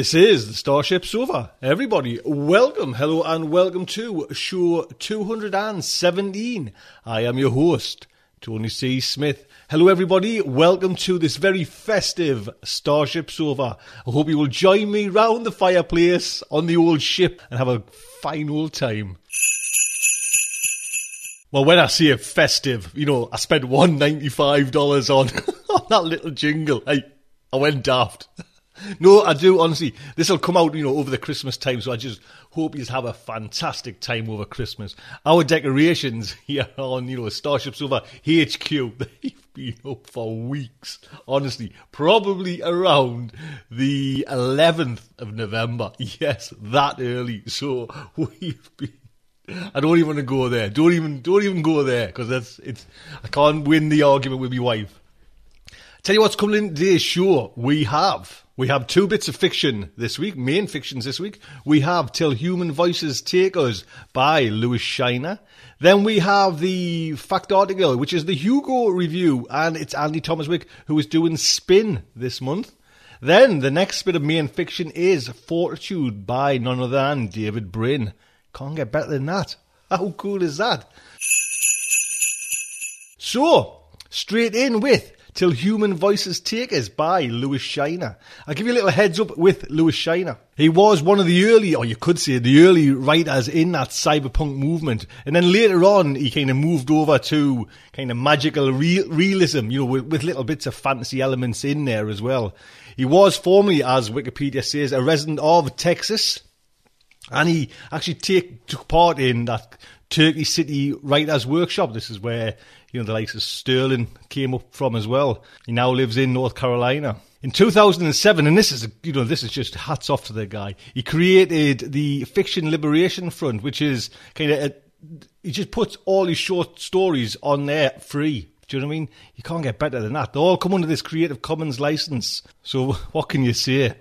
This is the Starship Sofa. Everybody, welcome, hello, and welcome to show 217. I am your host, Tony C. Smith. Hello, everybody. Welcome to this very festive Starship Sofa. I hope you will join me round the fireplace on the old ship and have a fine old time. Well, when I say festive, you know, I spent $195 on, on that little jingle. I, I went daft. No, I do honestly. This will come out, you know, over the Christmas time. So I just hope you have a fantastic time over Christmas. Our decorations here on, you know, Starship Sofa HQ, they've been up for weeks. Honestly, probably around the 11th of November. Yes, that early. So we've been. I don't even want to go there. Don't even, don't even go there because that's it's. I can't win the argument with my wife. Tell you what's coming in today's show. We have we have two bits of fiction this week, main fictions this week. We have Till Human Voices Wake Us by Lewis Shiner. Then we have the fact article, which is the Hugo review, and it's Andy Thomaswick who is doing Spin this month. Then the next bit of main fiction is Fortitude by none other than David Brin. Can't get better than that. How cool is that? So, straight in with Till Human Voices Wake Us by Lewis Shiner. I'll give you a little heads up with Lewis Shiner. He was one of the early, or you could say the early writers in that cyberpunk movement. And then later on, he kind of moved over to kind of magical real, realism, you know, with, with little bits of fantasy elements in there as well. He was formerly, as Wikipedia says, a resident of Texas. And he actually take, took part in that Turkey City Writers Workshop. This is where you know, the likes of Sterling came up from as well. He now lives in North Carolina. In 2007, and this is, you know, this is just hats off to the guy. He created the Fiction Liberation Front, which is kind of, he just puts all his short stories on there free. Do you know what I mean? You can't get better than that. They all come under this Creative Commons license. So what can you say?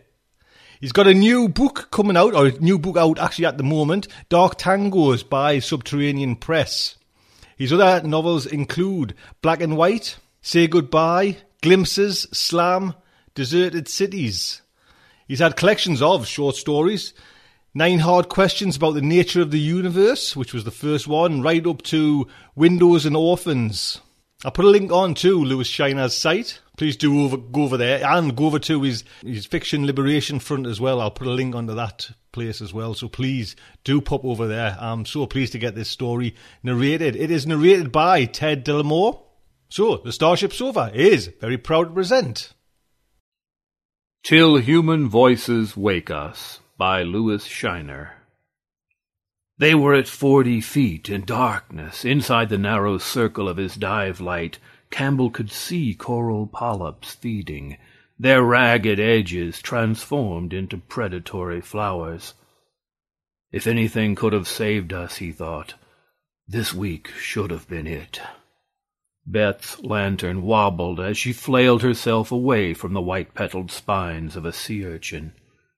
He's got a new book coming out, or a new book out actually at the moment, Dark Tangos by Subterranean Press. His other novels include Black and White, Say Goodbye, Glimpses, Slam, Deserted Cities. He's had collections of short stories, Nine Hard Questions About the Nature of the Universe, which was the first one, right up to Windows and Orphans. I'll put a link on to Lewis Shiner's site. Please do over, go over there and go over to his, his Fiction Liberation Front as well. I'll put a link onto that place as well. So please do pop over there. I'm so pleased to get this story narrated. It is narrated by Ted Delamore. So the Starship Sofa is very proud to present. Till Human Voices Wake Us by Lewis Shiner. They were at forty feet in darkness. Inside the narrow circle of his dive light, Campbell could see coral polyps feeding, their ragged edges transformed into predatory flowers. If anything could have saved us, he thought, this week should have been it. Beth's lantern wobbled as she flailed herself away from the white-petaled spines of a sea urchin.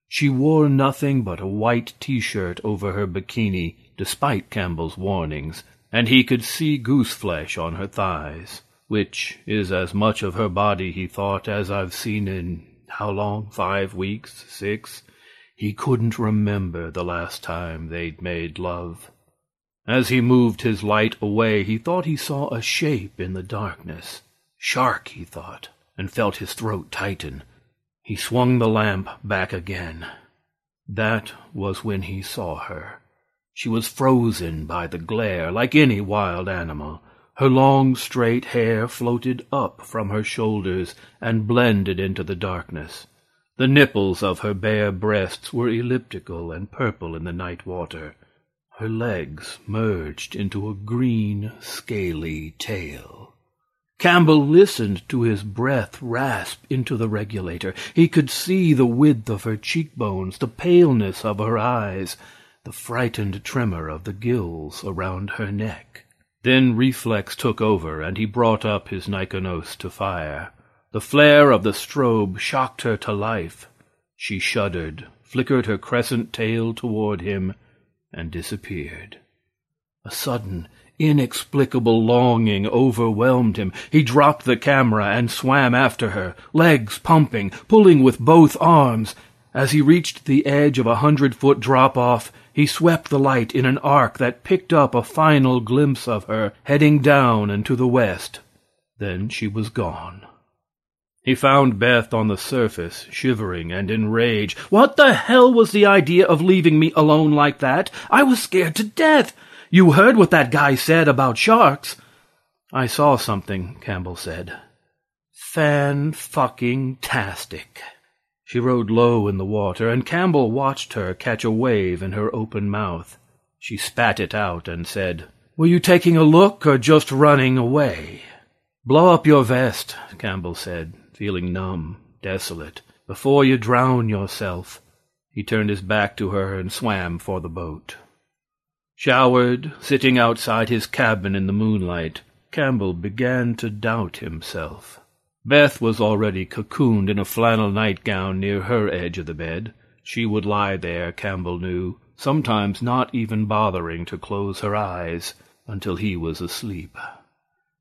She wore nothing but a white t-shirt over her bikini, despite Campbell's warnings, and he could see goose flesh on her thighs, which is as much of her body, he thought, as I've seen in how long? Five weeks? Six? He couldn't remember the last time they'd made love. As he moved his light away, he thought he saw a shape in the darkness. Shark, he thought, and felt his throat tighten. He swung the lamp back again. That was when he saw her. She was frozen by the glare, like any wild animal. Her long, straight hair floated up from her shoulders and blended into the darkness. The nipples of her bare breasts were elliptical and purple in the night water. Her legs merged into a green, scaly tail. Campbell listened to his breath rasp into the regulator. He could see the width of her cheekbones, the paleness of her eyes, the frightened tremor of the gills around her neck. Then reflex took over, and he brought up his Nikonos to fire. The flare of the strobe shocked her to life. She shuddered, flickered her crescent tail toward him, and disappeared. A sudden, inexplicable longing overwhelmed him. He dropped the camera and swam after her, legs pumping, pulling with both arms. As he reached the edge of a hundred-foot drop-off, he swept the light in an arc that picked up a final glimpse of her, heading down and to the west. Then she was gone. He found Beth on the surface, shivering and in rage. What the hell was the idea of leaving me alone like that? I was scared to death. You heard what that guy said about sharks. I saw something, Campbell said. Fan-fucking-tastic. She rode low in the water, and Campbell watched her catch a wave in her open mouth. She spat it out and said, Were you taking a look or just running away? Blow up your vest, Campbell said feeling numb, desolate. Before you drown yourself. He turned his back to her and swam for the boat. Showered, sitting outside his cabin in the moonlight, Campbell began to doubt himself. Beth was already cocooned in a flannel nightgown near her edge of the bed. She would lie there, Campbell knew, sometimes not even bothering to close her eyes until he was asleep.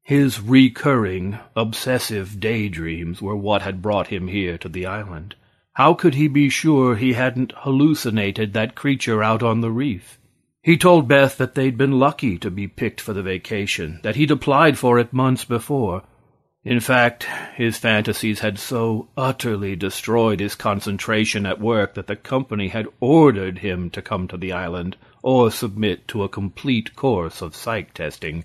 His recurring, obsessive daydreams were what had brought him here to the island. How could he be sure he hadn't hallucinated that creature out on the reef? He told Beth that they'd been lucky to be picked for the vacation, that he'd applied for it months before. In fact, his fantasies had so utterly destroyed his concentration at work that the company had ordered him to come to the island or submit to a complete course of psych testing.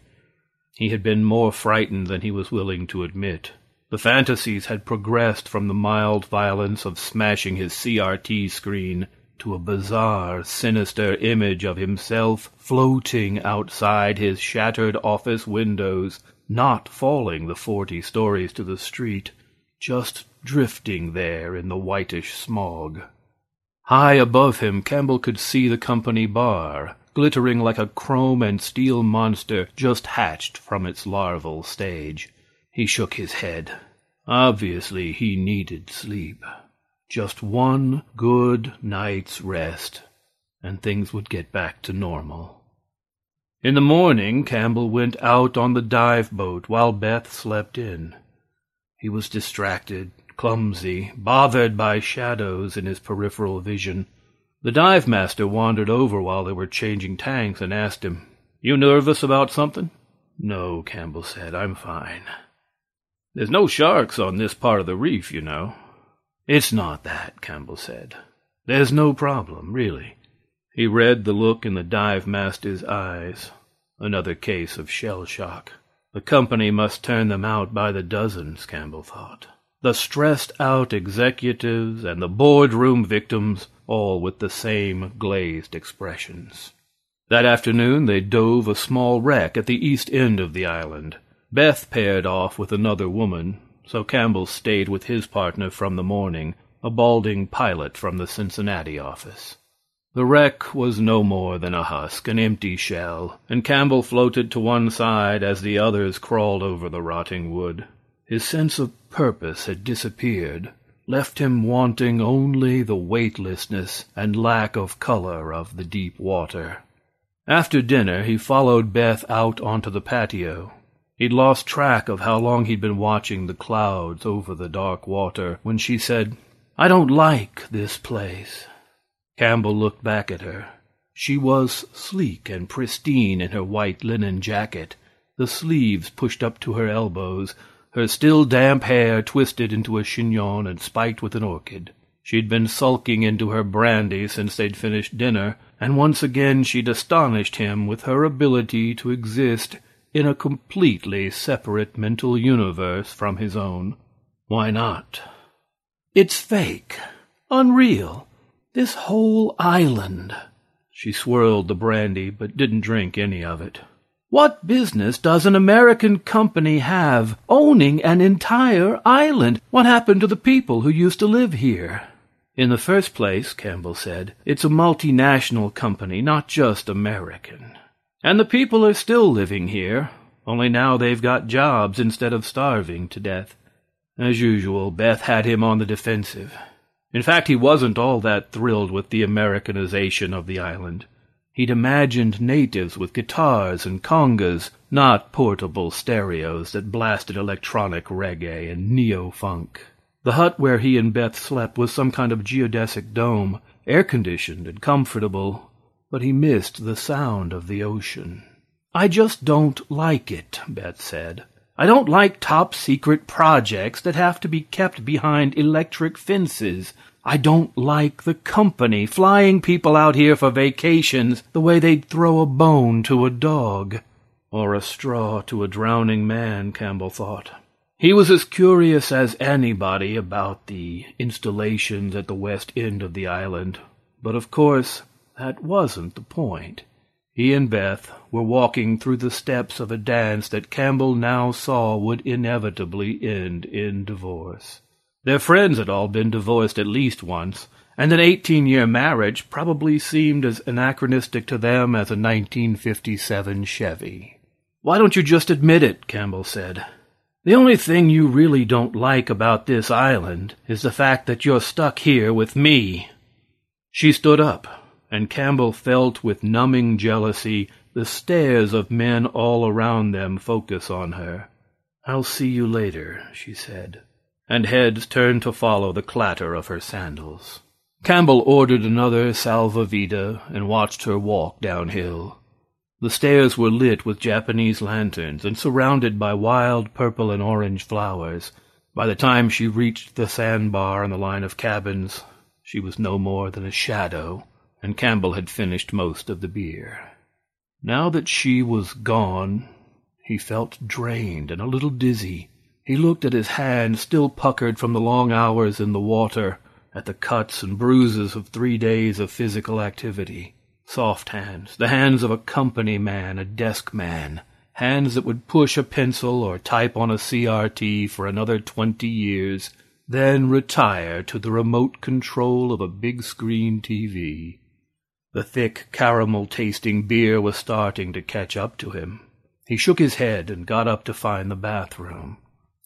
He had been more frightened than he was willing to admit. The fantasies had progressed from the mild violence of smashing his CRT screen to a bizarre, sinister image of himself floating outside his shattered office windows, not falling the forty stories to the street, just drifting there in the whitish smog. High above him, Campbell could see the company bar, glittering like a chrome and steel monster just hatched from its larval stage. He shook his head. Obviously, he needed sleep. Just one good night's rest, and things would get back to normal. In the morning, Campbell went out on the dive boat while Beth slept in. He was distracted, clumsy, bothered by shadows in his peripheral vision. The dive master wandered over while they were changing tanks and asked him, You nervous about something? No, Campbell said, I'm fine. There's no sharks on this part of the reef, you know. It's not that, Campbell said. There's no problem, really. He read the look in the dive master's eyes. Another case of shell shock. The company must turn them out by the dozens, Campbell thought. The stressed out executives and the boardroom victims all with the same glazed expressions. That afternoon they dove a small wreck at the east end of the island. Beth paired off with another woman, so Campbell stayed with his partner from the morning, a balding pilot from the Cincinnati office. The wreck was no more than a husk, an empty shell, and Campbell floated to one side as the others crawled over the rotting wood. His sense of purpose had disappeared, left him wanting only the weightlessness and lack of color of the deep water. After dinner, he followed Beth out onto the patio. He'd lost track of how long he'd been watching the clouds over the dark water when she said, I don't like this place. Campbell looked back at her. She was sleek and pristine in her white linen jacket, the sleeves pushed up to her elbows, her still damp hair twisted into a chignon and spiked with an orchid. She'd been sulking into her brandy since they'd finished dinner, and once again she'd astonished him with her ability to exist in a completely separate mental universe from his own. Why not? It's fake. Unreal. This whole island. She swirled the brandy, but didn't drink any of it. What business does an American company have owning an entire island? What happened to the people who used to live here? In the first place, Campbell said, it's a multinational company, not just American. And the people are still living here, only now they've got jobs instead of starving to death. As usual, Beth had him on the defensive. In fact, he wasn't all that thrilled with the Americanization of the island. He'd imagined natives with guitars and congas, not portable stereos that blasted electronic reggae and neo-funk. The hut where he and Beth slept was some kind of geodesic dome, air-conditioned and comfortable, but he missed the sound of the ocean. I just don't like it, Beth said. I don't like top secret projects that have to be kept behind electric fences. I don't like the company flying people out here for vacations the way they'd throw a bone to a dog. Or a straw to a drowning man, Campbell thought. He was as curious as anybody about the installations at the west end of the island, but of course that wasn't the point. He and Beth were walking through the steps of a dance that Campbell now saw would inevitably end in divorce. Their friends had all been divorced at least once, and an eighteen year marriage probably seemed as anachronistic to them as a 1957 Chevy. Why don't you just admit it? Campbell said. The only thing you really don't like about this island is the fact that you're stuck here with me. She stood up, and Campbell felt with numbing jealousy the stares of men all around them focus on her. I'll see you later, she said and heads turned to follow the clatter of her sandals. Campbell ordered another salva vida and watched her walk downhill. The stairs were lit with Japanese lanterns and surrounded by wild purple and orange flowers. By the time she reached the sandbar and the line of cabins, she was no more than a shadow, and Campbell had finished most of the beer. Now that she was gone, he felt drained and a little dizzy. He looked at his hands, still puckered from the long hours in the water, at the cuts and bruises of three days of physical activity. Soft hands, the hands of a company man, a desk man, hands that would push a pencil or type on a CRT for another twenty years, then retire to the remote control of a big screen TV. The thick caramel tasting beer was starting to catch up to him. He shook his head and got up to find the bathroom.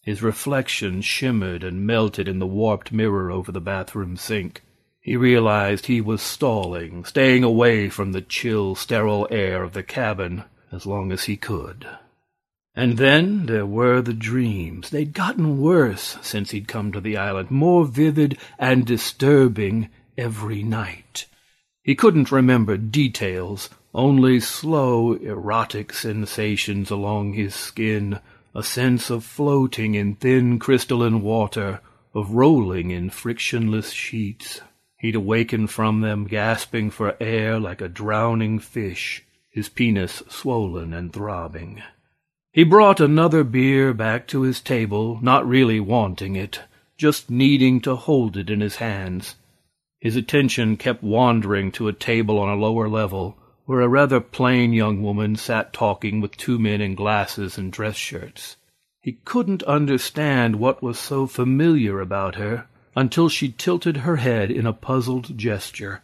His reflection shimmered and melted in the warped mirror over the bathroom sink. He realized he was stalling, staying away from the chill, sterile air of the cabin as long as he could. And then there were the dreams. They'd gotten worse since he'd come to the island, more vivid and disturbing every night. He couldn't remember details, only slow, erotic sensations along his skin, a sense of floating in thin crystalline water, of rolling in frictionless sheets. He'd awaken from them gasping for air like a drowning fish, his penis swollen and throbbing. He brought another beer back to his table, not really wanting it, just needing to hold it in his hands. His attention kept wandering to a table on a lower level, where a rather plain young woman sat talking with two men in glasses and dress shirts. He couldn't understand what was so familiar about her until she tilted her head in a puzzled gesture.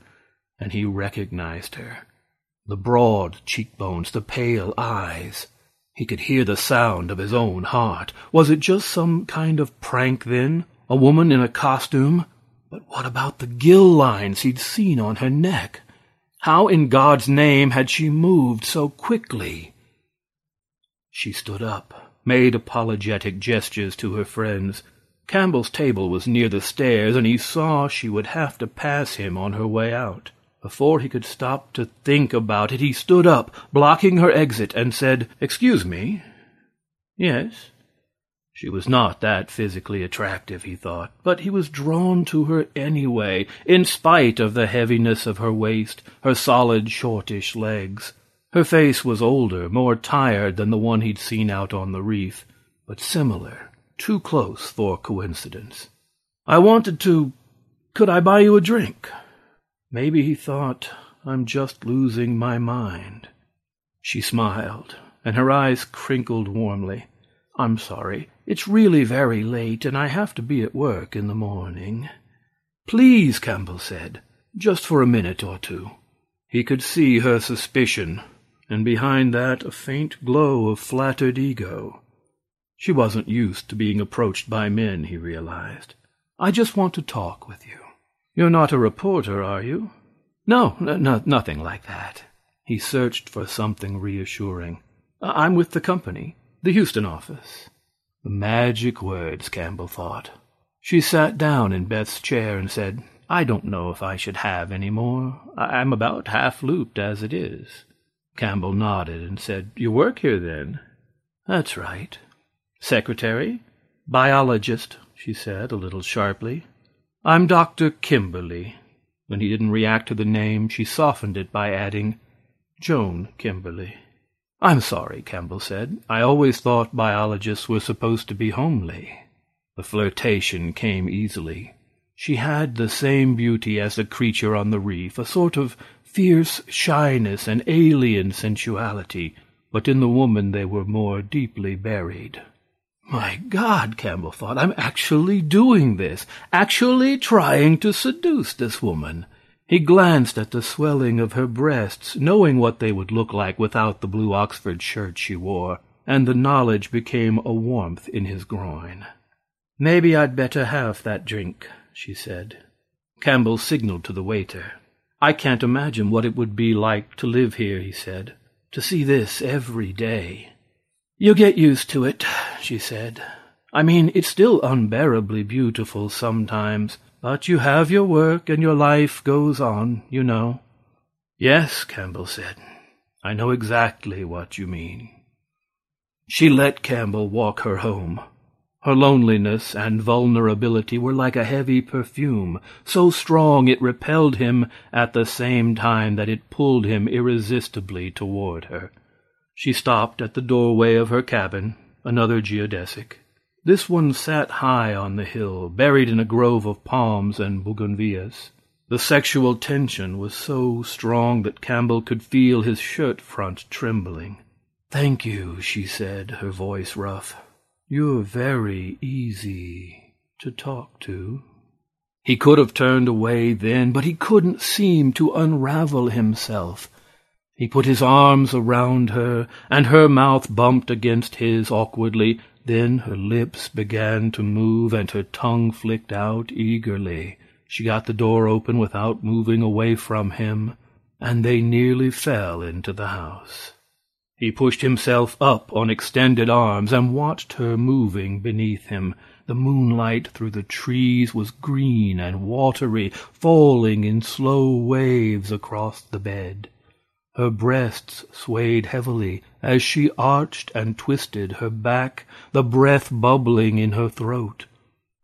and he recognized her. The broad cheekbones, the pale eyes. He could hear the sound of his own heart. Was it just some kind of prank, then? A woman in a costume? But what about the gill lines he'd seen on her neck? How in God's name had she moved so quickly? She stood up, made apologetic gestures to her friends. Campbell's table was near the stairs, and he saw she would have to pass him on her way out. Before he could stop to think about it, he stood up, blocking her exit, and said, Excuse me. Yes. She was not that physically attractive, he thought, but he was drawn to her anyway, in spite of the heaviness of her waist, her solid, shortish legs. Her face was older, more tired than the one he'd seen out on the reef, but similar, too close for coincidence. I wanted to. Could I buy you a drink? Maybe he thought, I'm just losing my mind. She smiled, and her eyes crinkled warmly. I'm sorry. It's really very late, and I have to be at work in the morning. Please, Campbell said, just for a minute or two. He could see her suspicion, and behind that a faint glow of flattered ego. She wasn't used to being approached by men, he realized. I just want to talk with you. You're not a reporter, are you? No, no nothing like that. He searched for something reassuring. I'm with the company, the Houston office. Magic words, Campbell thought. She sat down in Beth's chair and said, I don't know if I should have any more. I'm about half looped as it is. Campbell nodded and said, You work here, then? That's right. Secretary? Biologist, she said, a little sharply. I'm Dr. Kimberly. When he didn't react to the name, she softened it by adding, Joan Kimberly. I'm sorry, Campbell said. I always thought biologists were supposed to be homely. The flirtation came easily. She had the same beauty as the creature on the reef, a sort of fierce shyness and alien sensuality, but in the woman they were more deeply buried. My God, Campbell thought, I'm actually doing this, actually trying to seduce this woman. He glanced at the swelling of her breasts, knowing what they would look like without the blue Oxford shirt she wore, and the knowledge became a warmth in his groin. Maybe I'd better have that drink, she said. Campbell signaled to the waiter. I can't imagine what it would be like to live here, he said, to see this every day. You'll get used to it, she said. I mean, it's still unbearably beautiful sometimes, but you have your work and your life goes on, you know. Yes, Campbell said. I know exactly what you mean. She let Campbell walk her home. Her loneliness and vulnerability were like a heavy perfume, so strong it repelled him at the same time that it pulled him irresistibly toward her. She stopped at the doorway of her cabin, another geodesic. This one sat high on the hill, buried in a grove of palms and bougainvilleas. The sexual tension was so strong that Campbell could feel his shirt front trembling. Thank you, she said, her voice rough. You're very easy to talk to. He could have turned away then, but he couldn't seem to unravel himself. He put his arms around her, and her mouth bumped against his awkwardly. Then her lips began to move, and her tongue flicked out eagerly. She got the door open without moving away from him, and they nearly fell into the house. He pushed himself up on extended arms and watched her moving beneath him. The moonlight through the trees was green and watery, falling in slow waves across the bed. Her breasts swayed heavily as she arched and twisted her back, the breath bubbling in her throat.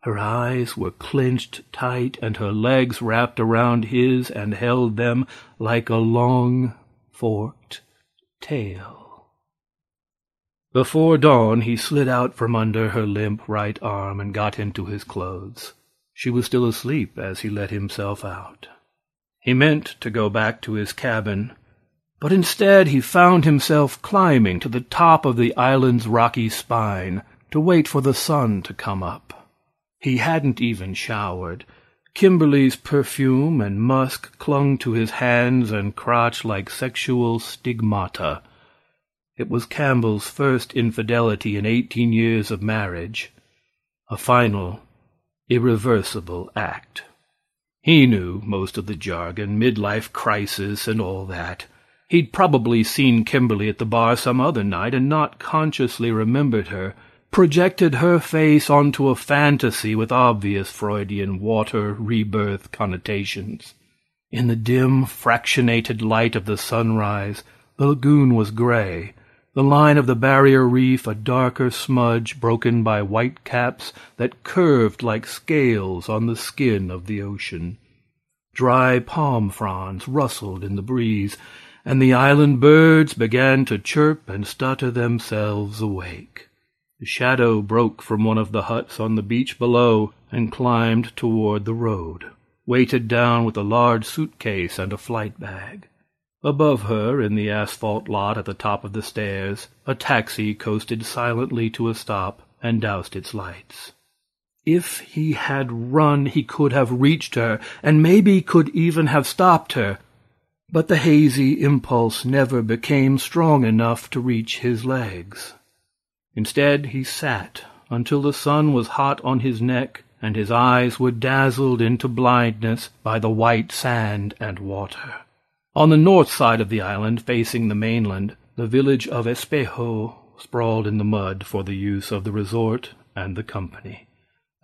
Her eyes were clenched tight, and her legs wrapped around his and held them like a long, forked tail. Before dawn he slid out from under her limp right arm and got into his clothes. She was still asleep as he let himself out. He meant to go back to his cabin, but instead he found himself climbing to the top of the island's rocky spine to wait for the sun to come up. He hadn't even showered. Kimberly's perfume and musk clung to his hands and crotch like sexual stigmata. It was Campbell's first infidelity in eighteen years of marriage, a final, irreversible act. He knew most of the jargon, midlife crisis and all that. He'd probably seen Kimberly at the bar some other night and not consciously remembered her, projected her face onto a fantasy with obvious Freudian water rebirth connotations. In the dim, fractionated light of the sunrise, the lagoon was gray, the line of the barrier reef a darker smudge broken by white caps that curved like scales on the skin of the ocean. Dry palm fronds rustled in the breeze, and the island birds began to chirp and stutter themselves awake. The shadow broke from one of the huts on the beach below and climbed toward the road, weighted down with a large suitcase and a flight bag. Above her, in the asphalt lot at the top of the stairs, a taxi coasted silently to a stop and doused its lights. If he had run, he could have reached her, and maybe could even have stopped her, but the hazy impulse never became strong enough to reach his legs. Instead, he sat until the sun was hot on his neck and his eyes were dazzled into blindness by the white sand and water. On the north side of the island, facing the mainland, the village of Espejo sprawled in the mud for the use of the resort and the company.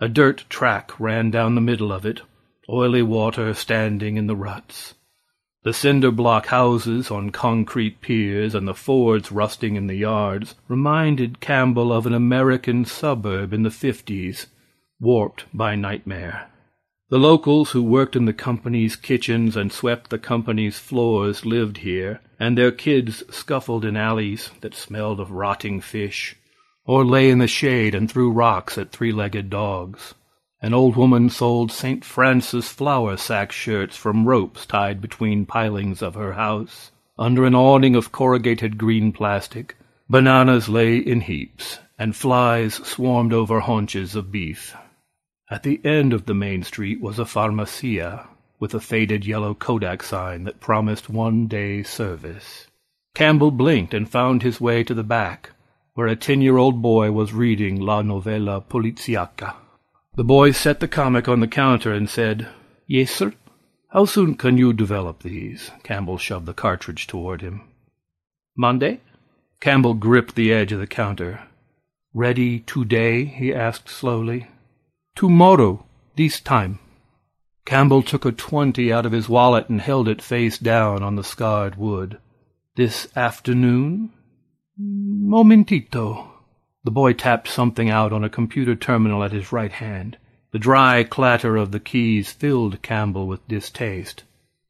A dirt track ran down the middle of it, oily water standing in the ruts. The cinder block houses on concrete piers and the Fords rusting in the yards reminded Campbell of an American suburb in the fifties, warped by nightmare. The locals who worked in the company's kitchens and swept the company's floors lived here, and their kids scuffled in alleys that smelled of rotting fish, or lay in the shade and threw rocks at three-legged dogs. An old woman sold St. Francis flour sack shirts from ropes tied between pilings of her house. Under an awning of corrugated green plastic, bananas lay in heaps, and flies swarmed over haunches of beef. At the end of the main street was a pharmacia, with a faded yellow Kodak sign that promised one-day service. Campbell blinked and found his way to the back, where a ten-year-old boy was reading La Novella Poliziaca. The boy set the comic on the counter and said, Yes, sir. How soon can you develop these? Campbell shoved the cartridge toward him. Monday? Campbell gripped the edge of the counter. Ready today? he asked slowly. Tomorrow, this time. Campbell took a twenty out of his wallet and held it face down on the scarred wood. This afternoon? Momentito. The boy tapped something out on a computer terminal at his right hand. The dry clatter of the keys filled Campbell with distaste.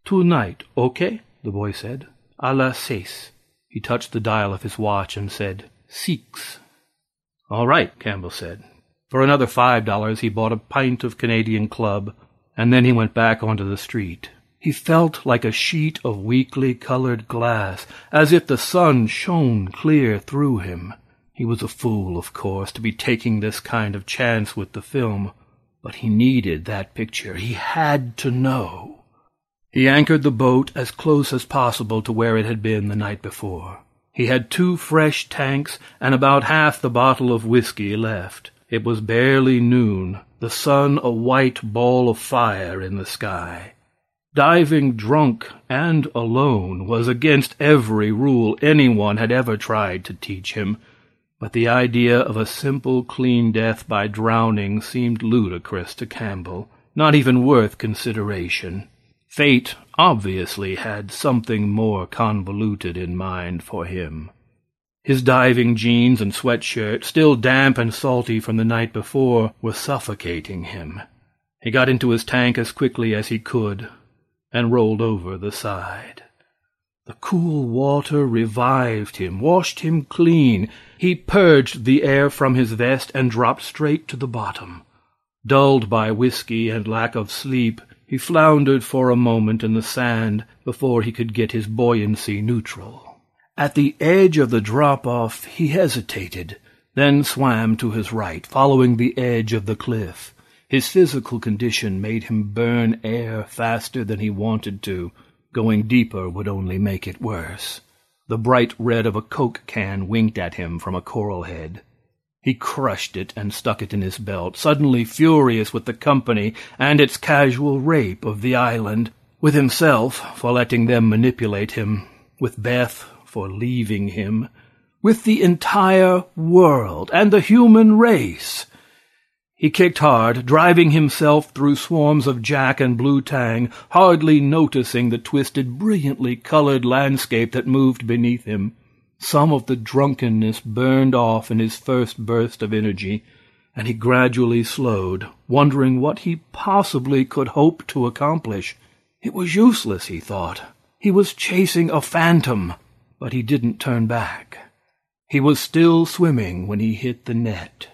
Tonight, okay? the boy said. A las seis. He touched the dial of his watch and said, Six. All right, Campbell said. For another five dollars he bought a pint of Canadian Club, and then he went back onto the street. He felt like a sheet of weakly colored glass, as if the sun shone clear through him. He was a fool, of course, to be taking this kind of chance with the film, but he needed that picture. He had to know. He anchored the boat as close as possible to where it had been the night before. He had two fresh tanks and about half the bottle of whiskey left. It was barely noon, the sun a white ball of fire in the sky. Diving drunk and alone was against every rule anyone had ever tried to teach him, but the idea of a simple, clean death by drowning seemed ludicrous to Campbell, not even worth consideration. Fate obviously had something more convoluted in mind for him. His diving jeans and sweatshirt, still damp and salty from the night before, were suffocating him. He got into his tank as quickly as he could and rolled over the side. The cool water revived him, washed him clean. He purged the air from his vest and dropped straight to the bottom. Dulled by whiskey and lack of sleep, he floundered for a moment in the sand before he could get his buoyancy neutral. At the edge of the drop-off, he hesitated, then swam to his right, following the edge of the cliff. His physical condition made him burn air faster than he wanted to. Going deeper would only make it worse. The bright red of a Coke can winked at him from a coral head. He crushed it and stuck it in his belt, suddenly furious with the company and its casual rape of the island, with himself for letting them manipulate him, with Beth for leaving him, with the entire world and the human race. He kicked hard, driving himself through swarms of jack and blue tang, hardly noticing the twisted, brilliantly colored landscape that moved beneath him. Some of the drunkenness burned off in his first burst of energy, and he gradually slowed, wondering what he possibly could hope to accomplish. It was useless, he thought. He was chasing a phantom, but he didn't turn back. He was still swimming when he hit the net.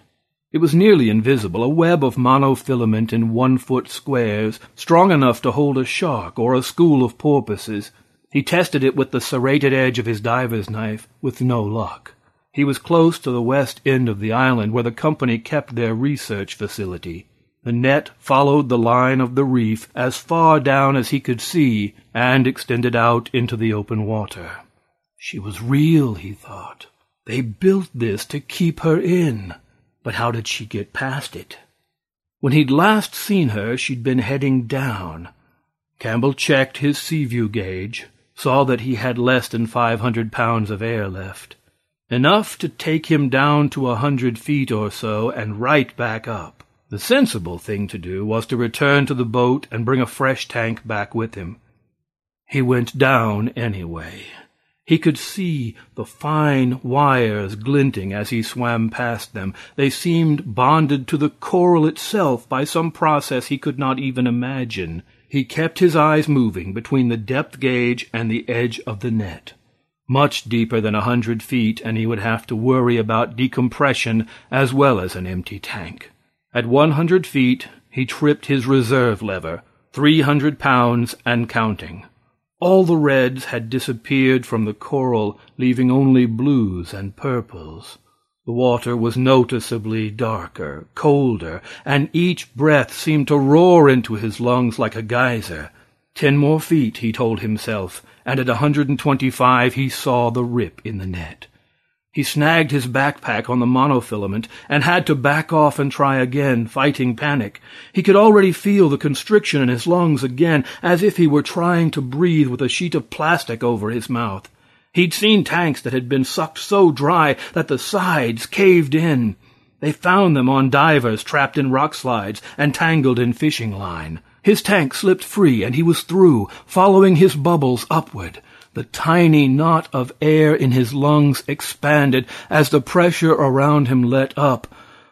It was nearly invisible, a web of monofilament in one-foot squares, strong enough to hold a shark or a school of porpoises. He tested it with the serrated edge of his diver's knife, with no luck. He was close to the west end of the island, where the company kept their research facility. The net followed the line of the reef as far down as he could see, and extended out into the open water. She was real, he thought. They built this to keep her in. But how did she get past it? When he'd last seen her, she'd been heading down. Campbell checked his sea view gauge, saw that he had less than five hundred pounds of air left. Enough to take him down to a hundred feet or so and right back up. The sensible thing to do was to return to the boat and bring a fresh tank back with him. He went down anyway. He could see the fine wires glinting as he swam past them. They seemed bonded to the coral itself by some process he could not even imagine. He kept his eyes moving between the depth gauge and the edge of the net. Much deeper than a hundred feet, and he would have to worry about decompression as well as an empty tank. At one hundred feet, he tripped his reserve lever, three hundred pounds and counting. All the reds had disappeared from the coral, leaving only blues and purples. The water was noticeably darker, colder, and each breath seemed to roar into his lungs like a geyser. Ten more feet, he told himself, and at a hundred and twenty-five he saw the rip in the net. He snagged his backpack on the monofilament and had to back off and try again, fighting panic. He could already feel the constriction in his lungs again, as if he were trying to breathe with a sheet of plastic over his mouth. He'd seen tanks that had been sucked so dry that the sides caved in. They found them on divers trapped in rock slides and tangled in fishing line. His tank slipped free and he was through, following his bubbles upward. The tiny knot of air in his lungs expanded as the pressure around him let up,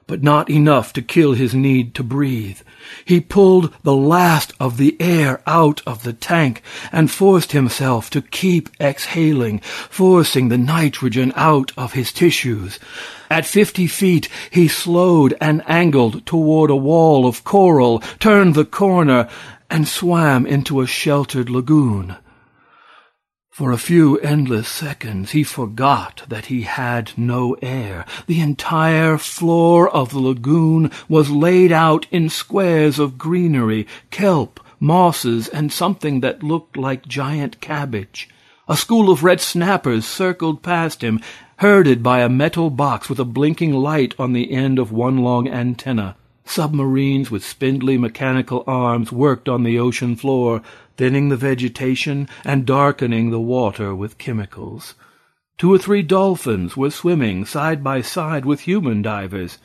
but not enough to kill his need to breathe. He pulled the last of the air out of the tank and forced himself to keep exhaling, forcing the nitrogen out of his tissues. At fifty feet, he slowed and angled toward a wall of coral, turned the corner, and swam into a sheltered lagoon. For a few endless seconds he forgot that he had no air. The entire floor of the lagoon was laid out in squares of greenery, kelp, mosses, and something that looked like giant cabbage. A school of red snappers circled past him, herded by a metal box with a blinking light on the end of one long antenna. Submarines with spindly mechanical arms worked on the ocean floor, thinning the vegetation and darkening the water with chemicals. Two or three dolphins were swimming side by side with human divers,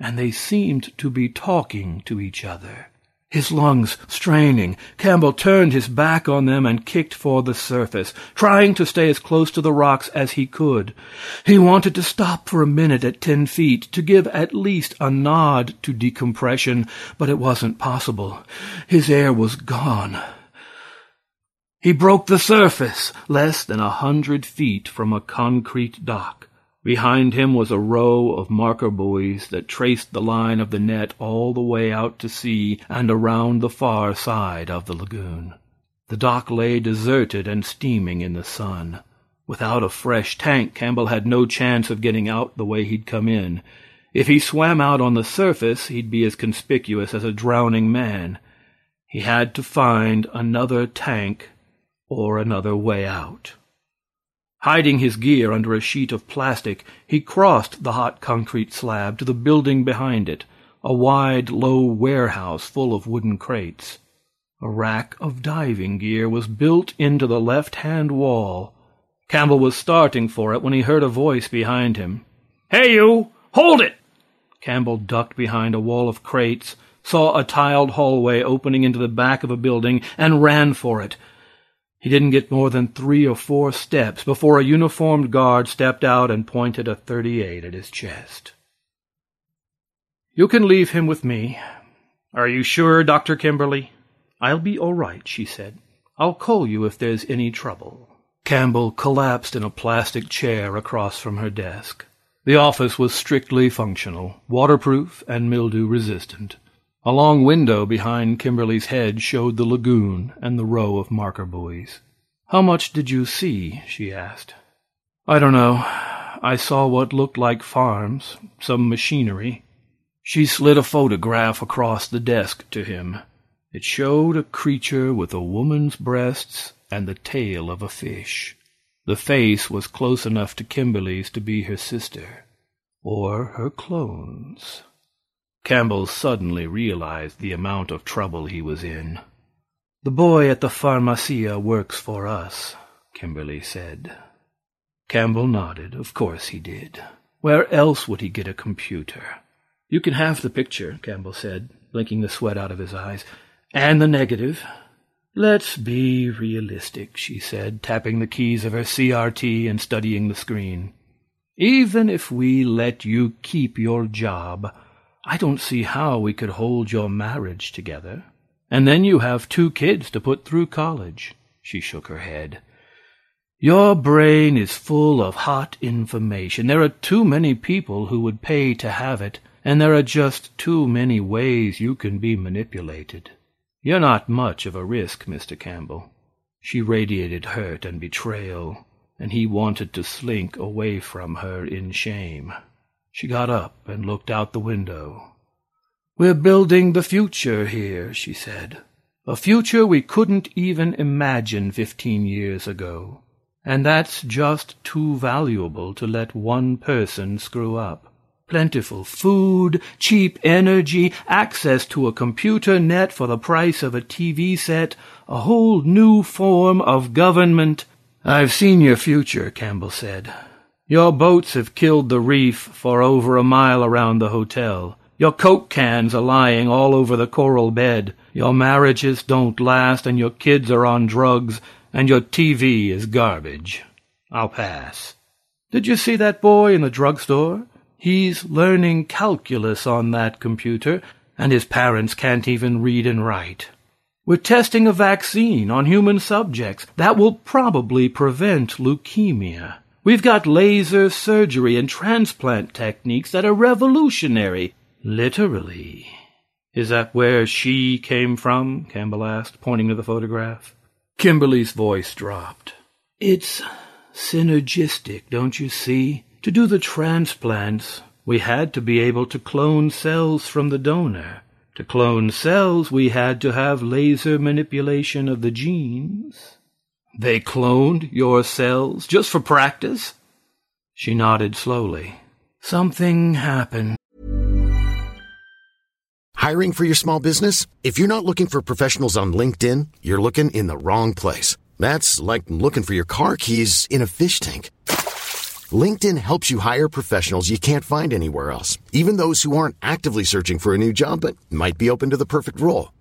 and they seemed to be talking to each other. His lungs straining, Campbell turned his back on them and kicked for the surface, trying to stay as close to the rocks as he could. He wanted to stop for a minute at ten feet, to give at least a nod to decompression, but it wasn't possible. His air was gone. He broke the surface, less than a hundred feet from a concrete dock. Behind him was a row of marker buoys that traced the line of the net all the way out to sea and around the far side of the lagoon. The dock lay deserted and steaming in the sun. Without a fresh tank, Campbell had no chance of getting out the way he'd come in. If he swam out on the surface, he'd be as conspicuous as a drowning man. He had to find another tank or another way out. Hiding his gear under a sheet of plastic, he crossed the hot concrete slab to the building behind it, a wide, low warehouse full of wooden crates. A rack of diving gear was built into the left-hand wall. Campbell was starting for it when he heard a voice behind him. Hey, you! Hold it! Campbell ducked behind a wall of crates, saw a tiled hallway opening into the back of a building, and ran for it. He didn't get more than three or four steps before a uniformed guard stepped out and pointed a 38 at his chest. You can leave him with me. Are you sure, Dr. Kimberly? I'll be all right, she said. I'll call you if there's any trouble. Campbell collapsed in a plastic chair across from her desk. The office was strictly functional, waterproof and mildew resistant. A long window behind Kimberly's head showed the lagoon and the row of marker buoys. How much did you see? she asked. I don't know. I saw what looked like farms, some machinery. She slid a photograph across the desk to him. It showed a creature with a woman's breasts and the tail of a fish. The face was close enough to Kimberly's to be her sister, or her clones. Campbell suddenly realized the amount of trouble he was in. The boy at the pharmacia works for us, Kimberly said. Campbell nodded. Of course he did. Where else would he get a computer? You can have the picture, Campbell said, blinking the sweat out of his eyes. And the negative. Let's be realistic, she said, tapping the keys of her CRT and studying the screen. Even if we let you keep your job, I don't see how we could hold your marriage together. And then you have two kids to put through college. She shook her head. Your brain is full of hot information. There are too many people who would pay to have it, and there are just too many ways you can be manipulated. You're not much of a risk, Mr. Campbell. She radiated hurt and betrayal, and he wanted to slink away from her in shame. She got up and looked out the window. We're building the future here, she said. A future we couldn't even imagine fifteen years ago. And that's just too valuable to let one person screw up plentiful food, cheap energy, access to a computer net for the price of a TV set, a whole new form of government. I've seen your future, Campbell said. Your boats have killed the reef for over a mile around the hotel. Your Coke cans are lying all over the coral bed. Your marriages don't last, and your kids are on drugs, and your TV is garbage. I'll pass. Did you see that boy in the drugstore? He's learning calculus on that computer, and his parents can't even read and write. We're testing a vaccine on human subjects that will probably prevent leukemia. We've got laser surgery and transplant techniques that are revolutionary. Literally. Is that where she came from? Campbell asked, pointing to the photograph. Kimberly's voice dropped. It's synergistic, don't you see? To do the transplants, we had to be able to clone cells from the donor. To clone cells, we had to have laser manipulation of the genes. They cloned your cells just for practice? She nodded slowly. Something happened. Hiring for your small business? If you're not looking for professionals on LinkedIn, you're looking in the wrong place. That's like looking for your car keys in a fish tank. LinkedIn helps you hire professionals you can't find anywhere else, even those who aren't actively searching for a new job but might be open to the perfect role.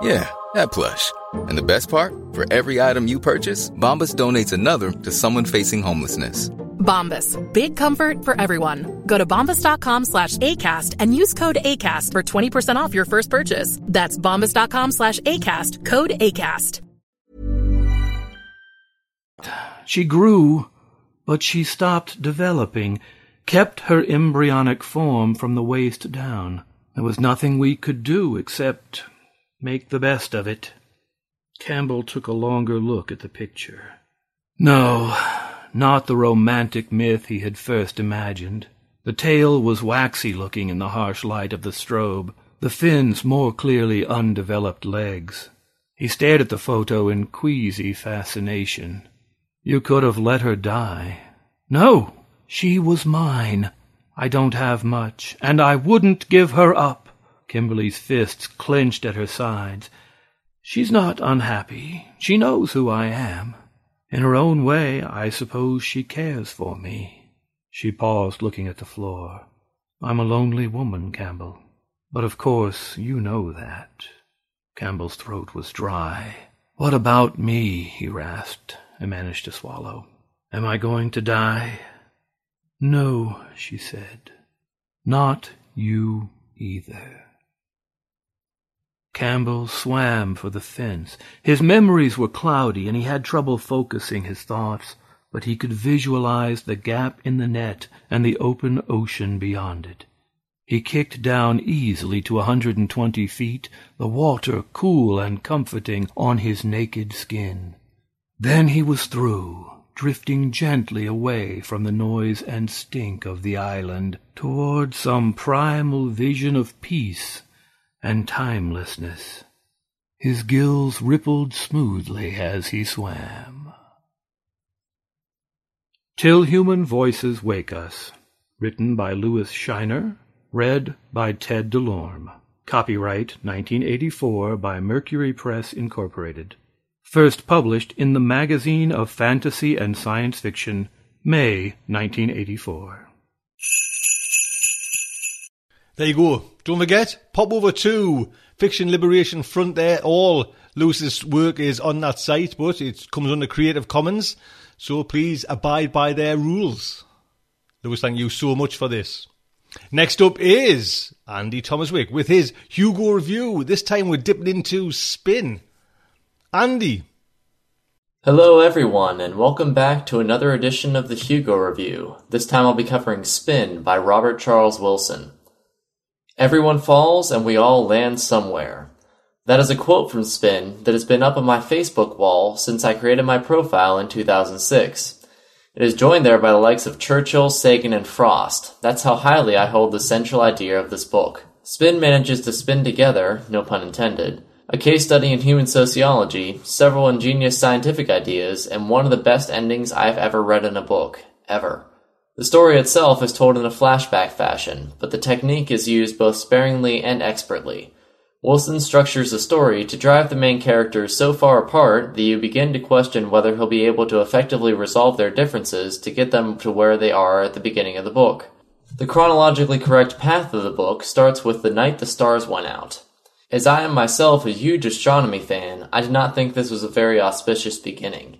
Yeah, that plush. And the best part? For every item you purchase, Bombas donates another to someone facing homelessness. Bombas. Big comfort for everyone. Go to bombas.com slash ACAST and use code ACAST for 20% off your first purchase. That's bombas.com slash ACAST. Code ACAST. She grew, but she stopped developing, kept her embryonic form from the waist down. There was nothing we could do except make the best of it. Campbell took a longer look at the picture. No, not the romantic myth he had first imagined. The tail was waxy looking in the harsh light of the strobe, the fins more clearly undeveloped legs. He stared at the photo in queasy fascination. You could have let her die. No, she was mine. I don't have much, and I wouldn't give her up. Kimberly's fists clenched at her sides. She's not unhappy. She knows who I am. In her own way, I suppose she cares for me. She paused, looking at the floor. I'm a lonely woman, Campbell. But of course you know that. Campbell's throat was dry. What about me? he rasped and managed to swallow. Am I going to die? No, she said. Not you either. Campbell swam for the fence. His memories were cloudy, and he had trouble focusing his thoughts, but he could visualize the gap in the net and the open ocean beyond it. He kicked down easily to a hundred and twenty feet, the water cool and comforting on his naked skin. Then he was through, drifting gently away from the noise and stink of the island toward some primal vision of peace and timelessness. His gills rippled smoothly as he swam. Till Human Voices Wake Us, written by Lewis Shiner, read by Ted DeLorme. Copyright 1984 by Mercury Press Incorporated. First published in the Magazine of Fantasy and Science Fiction, May 1984. There you go. Don't forget, pop over to Fiction Liberation Front there. All Lewis's work is on that site, but it comes under Creative Commons. So please abide by their rules. Lewis, thank you so much for this. Next up is Andy Thomaswick with his Hugo review. This time we're dipping into spin. Andy. Hello, everyone, and welcome back to another edition of the Hugo Review. This time I'll be covering Spin by Robert Charles Wilson. Everyone falls and we all land somewhere. That is a quote from Spin that has been up on my Facebook wall since I created my profile in 2006. It is joined there by the likes of Churchill, Sagan, and Frost. That's how highly I hold the central idea of this book. Spin manages to spin together, no pun intended, a case study in human sociology, several ingenious scientific ideas, and one of the best endings I've ever read in a book. Ever. The story itself is told in a flashback fashion, but the technique is used both sparingly and expertly. Wilson structures the story to drive the main characters so far apart that you begin to question whether he'll be able to effectively resolve their differences to get them to where they are at the beginning of the book. The chronologically correct path of the book starts with the night the stars went out. As I am myself a huge astronomy fan, I did not think this was a very auspicious beginning.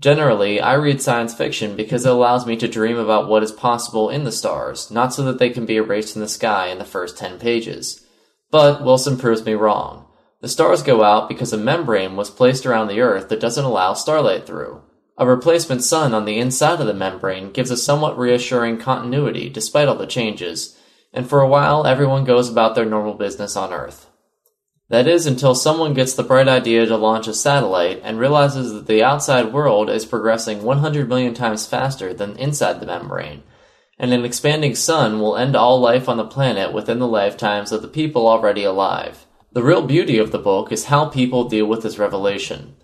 Generally, I read science fiction because it allows me to dream about what is possible in the stars, not so that they can be erased in the sky in the first 10 pages. But Wilson proves me wrong. The stars go out because a membrane was placed around the Earth that doesn't allow starlight through. A replacement sun on the inside of the membrane gives a somewhat reassuring continuity despite all the changes, and for a while everyone goes about their normal business on Earth. That is until someone gets the bright idea to launch a satellite and realizes that the outside world is progressing 100 million times faster than inside the membrane, and an expanding sun will end all life on the planet within the lifetimes of the people already alive. The real beauty of the book is how people deal with this revelation.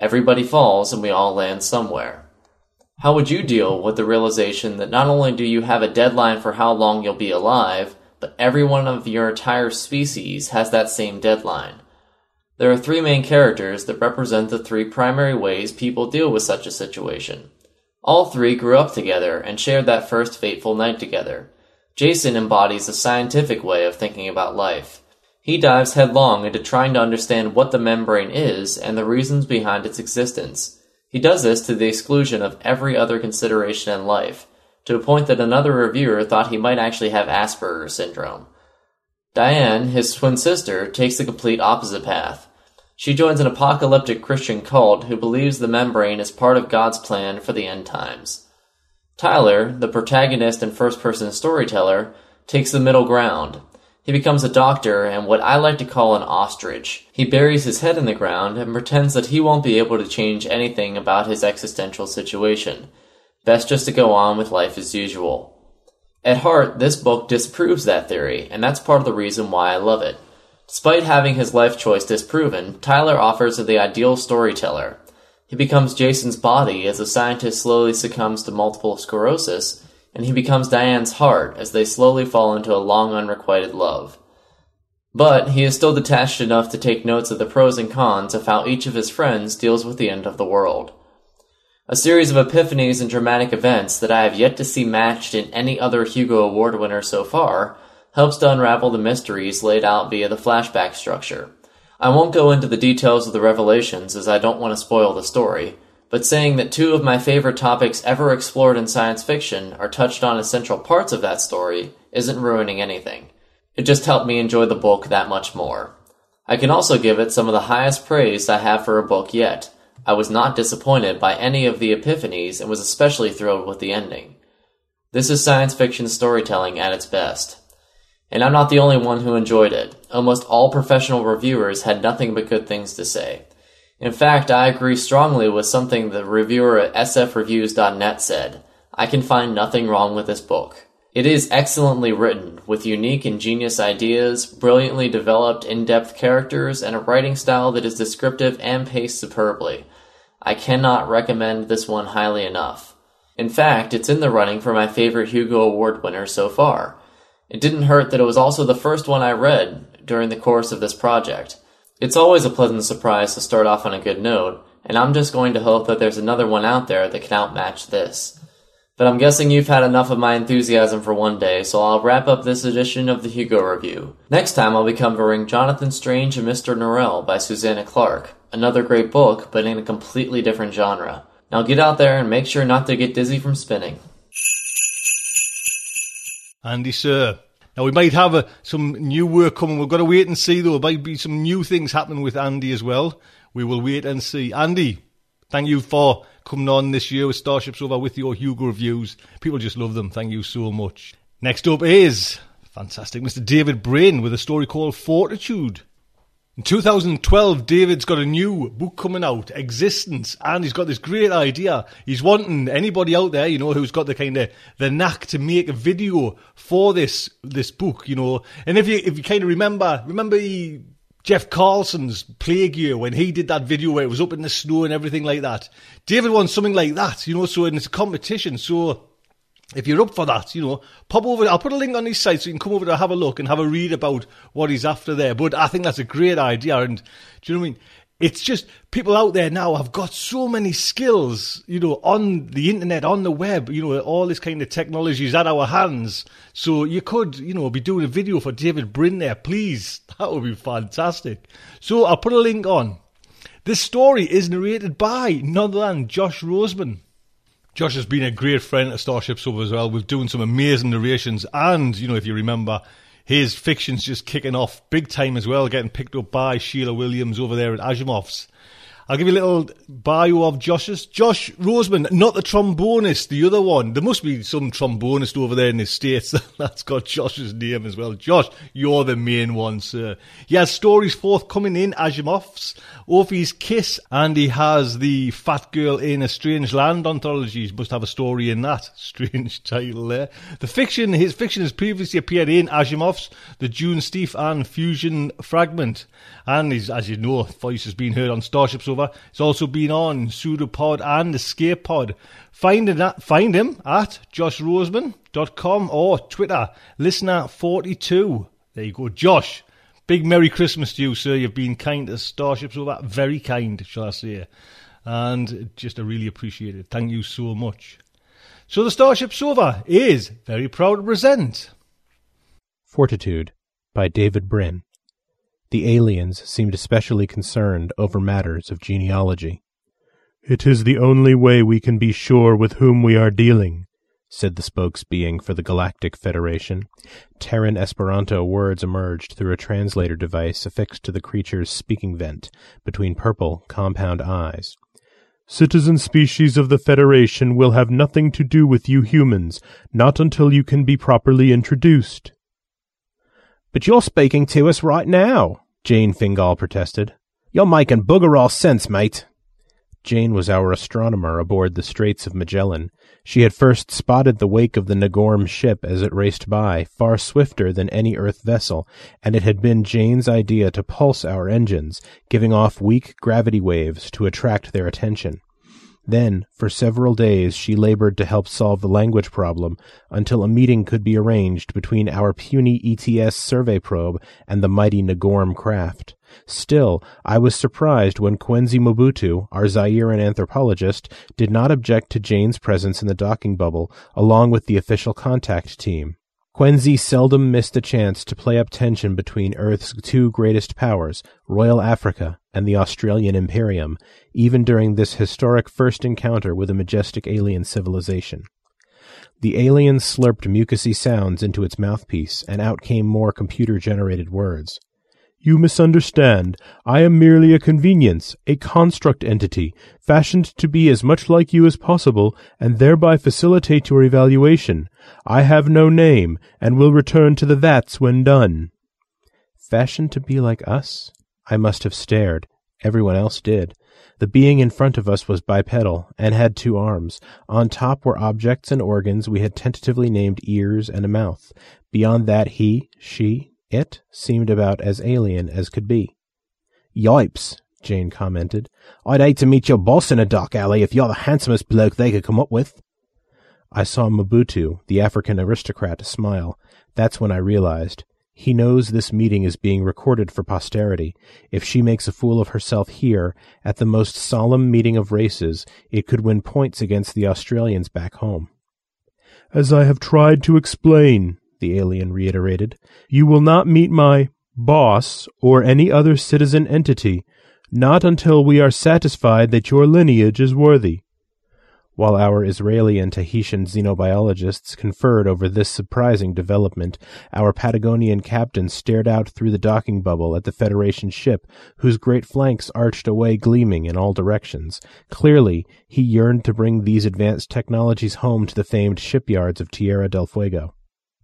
Everybody falls and we all land somewhere. How would you deal with the realization that not only do you have a deadline for how long you'll be alive, but every one of your entire species has that same deadline? There are three main characters that represent the three primary ways people deal with such a situation. All three grew up together and shared that first fateful night together. Jason embodies a scientific way of thinking about life. He dives headlong into trying to understand what the membrane is and the reasons behind its existence. He does this to the exclusion of every other consideration in life, to a point that another reviewer thought he might actually have Asperger's syndrome. Diane, his twin sister, takes the complete opposite path. She joins an apocalyptic Christian cult who believes the membrane is part of God's plan for the end times. Tyler, the protagonist and first person storyteller, takes the middle ground. He becomes a doctor and what I like to call an ostrich. He buries his head in the ground and pretends that he won't be able to change anything about his existential situation. Best just to go on with life as usual. At heart, this book disproves that theory, and that's part of the reason why I love it. Despite having his life choice disproven, Tyler offers the ideal storyteller. He becomes Jason's body as the scientist slowly succumbs to multiple sclerosis, and he becomes Diane's heart as they slowly fall into a long unrequited love. But he is still detached enough to take notes of the pros and cons of how each of his friends deals with the end of the world. A series of epiphanies and dramatic events that I have yet to see matched in any other Hugo Award winner so far helps to unravel the mysteries laid out via the flashback structure. I won't go into the details of the revelations as I don't want to spoil the story, but saying that two of my favorite topics ever explored in science fiction are touched on as central parts of that story isn't ruining anything. It just helped me enjoy the book that much more. I can also give it some of the highest praise I have for a book yet. I was not disappointed by any of the epiphanies and was especially thrilled with the ending. This is science fiction storytelling at its best. And I'm not the only one who enjoyed it. Almost all professional reviewers had nothing but good things to say. In fact, I agree strongly with something the reviewer at sfreviews.net said. I can find nothing wrong with this book. It is excellently written, with unique and genius ideas, brilliantly developed in-depth characters, and a writing style that is descriptive and paced superbly. I cannot recommend this one highly enough. In fact, it's in the running for my favorite Hugo Award winner so far. It didn't hurt that it was also the first one I read during the course of this project. It's always a pleasant surprise to start off on a good note, and I'm just going to hope that there's another one out there that can outmatch this. But I'm guessing you've had enough of my enthusiasm for one day, so I'll wrap up this edition of the Hugo Review. Next time I'll be covering Jonathan Strange and Mr. Norrell by Susanna Clarke, another great book, but in a completely different genre. Now get out there and make sure not to get dizzy from spinning. Andy, sir. Now, we might have a, some new work coming. We've got to wait and see, though. There might be some new things happening with Andy as well. We will wait and see. Andy, thank you for coming on this year with Starship Sofa with your Hugo reviews. People just love them. Thank you so much. Next up is fantastic Mr. David Brin with a story called Fortitude. In 2012, David's got a new book coming out, Existence, and he's got this great idea. He's wanting anybody out there, you know, who's got the kind of the knack to make a video for this this book, you know. And if you if you kind of remember, remember he, Jeff Carlson's Plague Year when he did that video where it was up in the snow and everything like that. David wants something like that, you know. So it's a competition, so if you're up for that, you know, pop over. I'll put a link on his site so you can come over to have a look and have a read about what he's after there. But I think that's a great idea. And do you know what I mean? It's just people out there now have got so many skills, you know, on the internet, on the web, you know, all this kind of technology is at our hands. So you could, you know, be doing a video for David Brin there, please. That would be fantastic. So I'll put a link on. This story is narrated by none other than Josh Roseman. Josh has been a great friend at Starship Sofa as well. We've doing some amazing narrations, and you know, if you remember, his fiction's just kicking off big time as well, getting picked up by Sheila Williams over there at Asimov's. I'll give you a little bio of Josh's. Josh Roseman, not the trombonist, the other one. There must be some trombonist over there in the States that's got Josh's name as well. Josh, you're the main one, sir. He has stories forthcoming in Asimov's, Ophi's Kiss, and he has the Fat Girl in a Strange Land anthology. He must have a story in that. Strange title there. The fiction, his fiction has previously appeared in Asimov's, The June Steef and Fusion Fragment. And he's, as you know, voice has been heard on Starship Sofa Crossover. He's also been on Pseudopod and Escape Pod. Find, find him at joshroseman.com or Twitter, listener42. There you go, Josh. Big Merry Christmas to you, sir. You've been kind to Starship Sofa. Very kind, shall I say. And just I really appreciate it. Thank you so much. So the Starship Sofa is very proud to present Fortitude by David Brin. The aliens seemed especially concerned over matters of genealogy. It is the only way we can be sure with whom we are dealing, said the spokesbeing for the Galactic Federation. Terran Esperanto words emerged through a translator device affixed to the creature's speaking vent between purple, compound eyes. Citizen species of the Federation will have nothing to do with you humans, not until you can be properly introduced. But you're speaking to us right now, Jane Fingal protested. You're making bugger all sense, mate. Jane was our astronomer aboard the Straits of Magellan. She had first spotted the wake of the Nagorm ship as it raced by, far swifter than any Earth vessel, and it had been Jane's idea to pulse our engines, giving off weak gravity waves to attract their attention. Then, for several days, she labored to help solve the language problem until a meeting could be arranged between our puny ETS survey probe and the mighty Nagorm craft. Still, I was surprised when Kwenzi Mobutu, our Zairean anthropologist, did not object to Jane's presence in the docking bubble, along with the official contact team. Kwenzi seldom missed a chance to play up tension between Earth's two greatest powers, Royal Africa and the Australian Imperium, even during this historic first encounter with a majestic alien civilization. The alien slurped mucousy sounds into its mouthpiece, and out came more computer-generated words. You misunderstand. I am merely a convenience, a construct entity, fashioned to be as much like you as possible, and thereby facilitate your evaluation. I have no name, and will return to the vats when done. Fashioned to be like us? I must have stared. Everyone else did. The being in front of us was bipedal, and had two arms. On top were objects and organs we had tentatively named ears and a mouth. Beyond that he, she, it seemed about as alien as could be. Yipes, Jane commented. I'd hate to meet your boss in a dark alley if you're the handsomest bloke they could come up with. I saw Mobutu, the African aristocrat, smile. That's when I realized. He knows this meeting is being recorded for posterity. If she makes a fool of herself here, at the most solemn meeting of races, it could win points against the Australians back home. As I have tried to explain, the alien reiterated. You will not meet my boss or any other citizen entity, not until we are satisfied that your lineage is worthy. While our Israeli and Tahitian xenobiologists conferred over this surprising development, our Patagonian captain stared out through the docking bubble at the Federation ship, whose great flanks arched away gleaming in all directions. Clearly, he yearned to bring these advanced technologies home to the famed shipyards of Tierra del Fuego.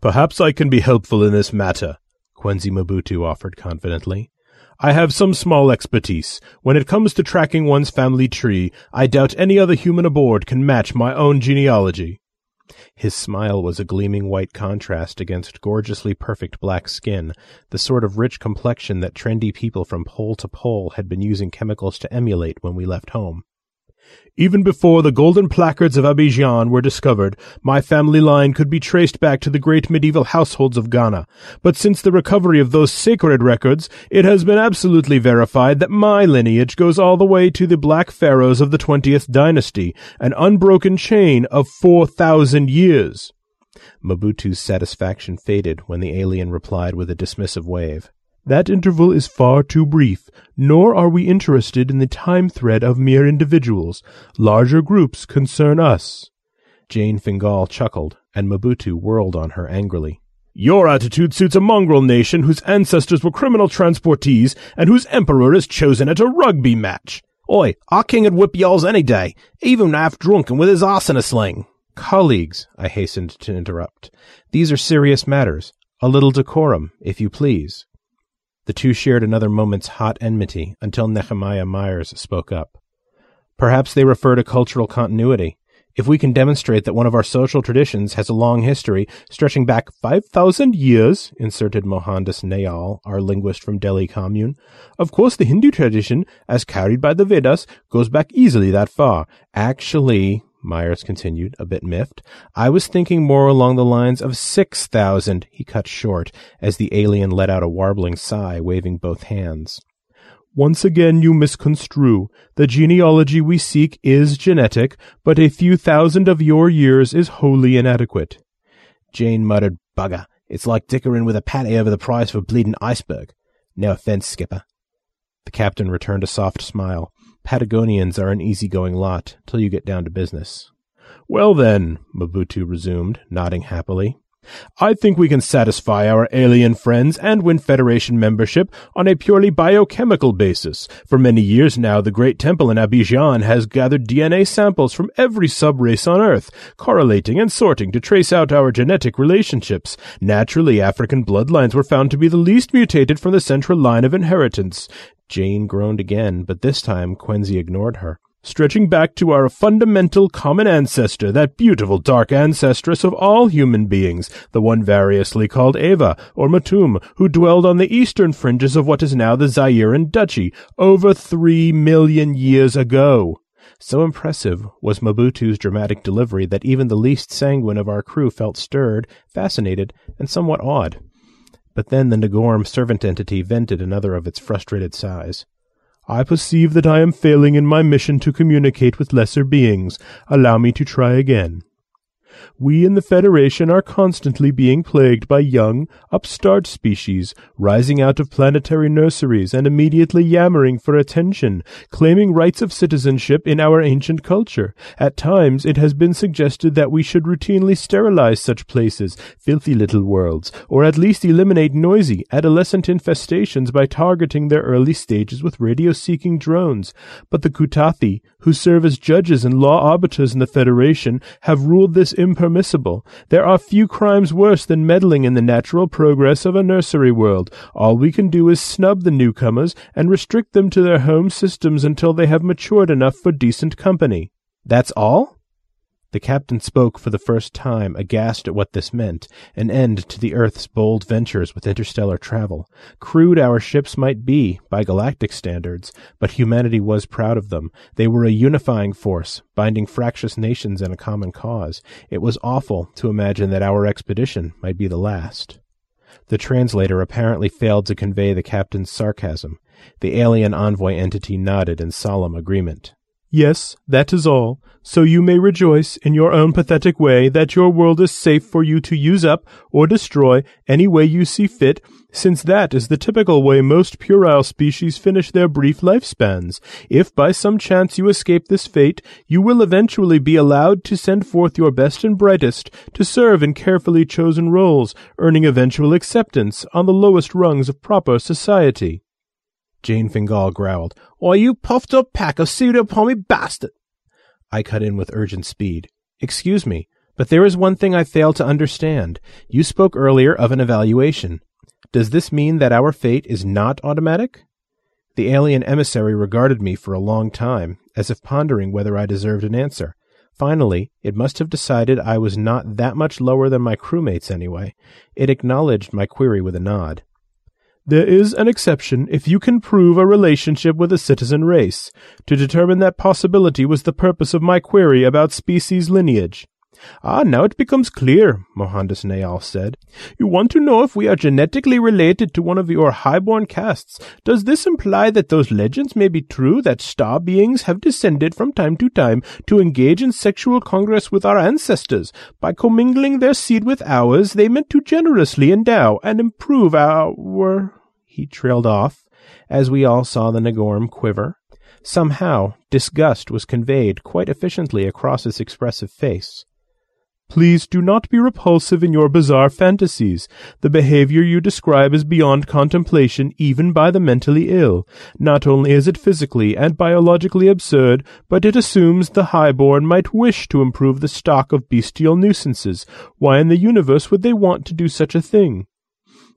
Perhaps I can be helpful in this matter, Kwenzi Mobutu offered confidently. I have some small expertise. When it comes to tracking one's family tree, I doubt any other human aboard can match my own genealogy. His smile was a gleaming white contrast against gorgeously perfect black skin, the sort of rich complexion that trendy people from pole to pole had been using chemicals to emulate when we left home. Even before the golden placards of Abidjan were discovered, my family line could be traced back to the great medieval households of Ghana. But since the recovery of those sacred records, it has been absolutely verified that my lineage goes all the way to the Black Pharaohs of the 20th dynasty, an unbroken chain of 4,000 years. Mobutu's satisfaction faded when the alien replied with a dismissive wave. That interval is far too brief, nor are we interested in the time thread of mere individuals. Larger groups concern us. Jane Fingal chuckled, and Mobutu whirled on her angrily. Your attitude suits a mongrel nation whose ancestors were criminal transportees and whose emperor is chosen at a rugby match. Oi, our king'd whip y'alls any day, even half drunk and with his ass in a sling. Colleagues, I hastened to interrupt, these are serious matters. A little decorum, if you please. The two shared another moment's hot enmity until Nehemiah Myers spoke up. Perhaps they refer to cultural continuity. If we can demonstrate that one of our social traditions has a long history stretching back 5,000 years, inserted Mohandas Nayal, our linguist from Delhi commune. Of course, the Hindu tradition, as carried by the Vedas, goes back easily that far. Actually, Myers continued, a bit miffed, I was thinking more along the lines of 6,000, he cut short, as the alien let out a warbling sigh, waving both hands. Once again you misconstrue. The genealogy we seek is genetic, but a few thousand of your years is wholly inadequate. Jane muttered, Bugger, it's like dickering with a patty over the price of a bleeding iceberg. No offence, skipper. The captain returned a soft smile. Patagonians are an easy-going lot, till you get down to business. Well then, Mobutu resumed, nodding happily, I think we can satisfy our alien friends and win Federation membership on a purely biochemical basis. For many years now, the Great Temple in Abidjan has gathered DNA samples from every subrace on Earth, correlating and sorting to trace out our genetic relationships. Naturally, African bloodlines were found to be the least mutated from the central line of inheritance. Jane groaned again, but this time Kwenzi ignored her stretching back to our fundamental common ancestor, that beautiful dark ancestress of all human beings, the one variously called Eva or Matum, who dwelled on the eastern fringes of what is now the Zairean Duchy, over three million years ago. So impressive was Mobutu's dramatic delivery that even the least sanguine of our crew felt stirred, fascinated, and somewhat awed. But then the Nagorm servant entity vented another of its frustrated sighs. I perceive that I am failing in my mission to communicate with lesser beings. Allow me to try again. We in the Federation are constantly being plagued by young, upstart species, rising out of planetary nurseries and immediately yammering for attention, claiming rights of citizenship in our ancient culture. At times it has been suggested that we should routinely sterilize such places, filthy little worlds, or at least eliminate noisy, adolescent infestations by targeting their early stages with radio-seeking drones. But the Kutathi, who serve as judges and law arbiters in the Federation, have ruled this impermissible. There are few crimes worse than meddling in the natural progress of a nursery world. All we can do is snub the newcomers and restrict them to their home systems until they have matured enough for decent company. That's all? The captain spoke for the first time, aghast at what this meant an end to the Earth's bold ventures with interstellar travel. Crude our ships might be, by galactic standards, but humanity was proud of them. They were a unifying force, binding fractious nations in a common cause. It was awful to imagine that our expedition might be the last. The translator apparently failed to convey the captain's sarcasm. The alien envoy entity nodded in solemn agreement. Yes, that is all. So you may rejoice in your own pathetic way that your world is safe for you to use up or destroy any way you see fit, since that is the typical way most puerile species finish their brief lifespans. If by some chance you escape this fate, you will eventually be allowed to send forth your best and brightest to serve in carefully chosen roles, earning eventual acceptance on the lowest rungs of proper society. Jane Fingal growled, Why, you puffed up pack of pseudo-pommy bastard! I cut in with urgent speed. Excuse me, but there is one thing I fail to understand. You spoke earlier of an evaluation. Does this mean that our fate is not automatic? The alien emissary regarded me for a long time, as if pondering whether I deserved an answer. Finally, it must have decided I was not that much lower than my crewmates anyway. It acknowledged my query with a nod. There is an exception if you can prove a relationship with a citizen race. To determine that possibility was the purpose of my query about species lineage. Ah, now it becomes clear, Mohandas Nayal said. You want to know if we are genetically related to one of your highborn castes. Does this imply that those legends may be true, that star beings have descended from time to time to engage in sexual congress with our ancestors? By commingling their seed with ours, they meant to generously endow and improve our he trailed off, as we all saw the Nagorm quiver. Somehow, disgust was conveyed quite efficiently across his expressive face. Please do not be repulsive in your bizarre fantasies. The behavior you describe is beyond contemplation even by the mentally ill. Not only is it physically and biologically absurd, but it assumes the highborn might wish to improve the stock of bestial nuisances. Why in the universe would they want to do such a thing?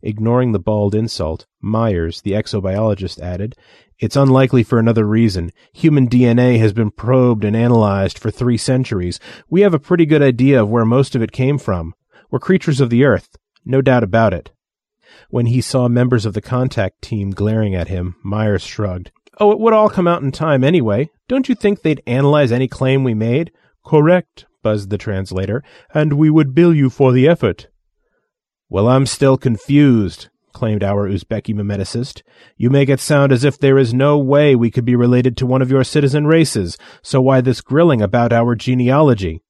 Ignoring the bald insult, Myers, the exobiologist, added, It's unlikely for another reason. Human DNA has been probed and analyzed for three centuries. We have a pretty good idea of where most of it came from. We're creatures of the earth. No doubt about it. When he saw members of the contact team glaring at him, Myers shrugged. Oh, it would all come out in time anyway. Don't you think they'd analyze any claim we made? Correct, buzzed the translator, and we would bill you for the effort. Well, I'm still confused, claimed our Uzbeki mimeticist. You make it sound as if there is no way we could be related to one of your citizen races, so why this grilling about our genealogy?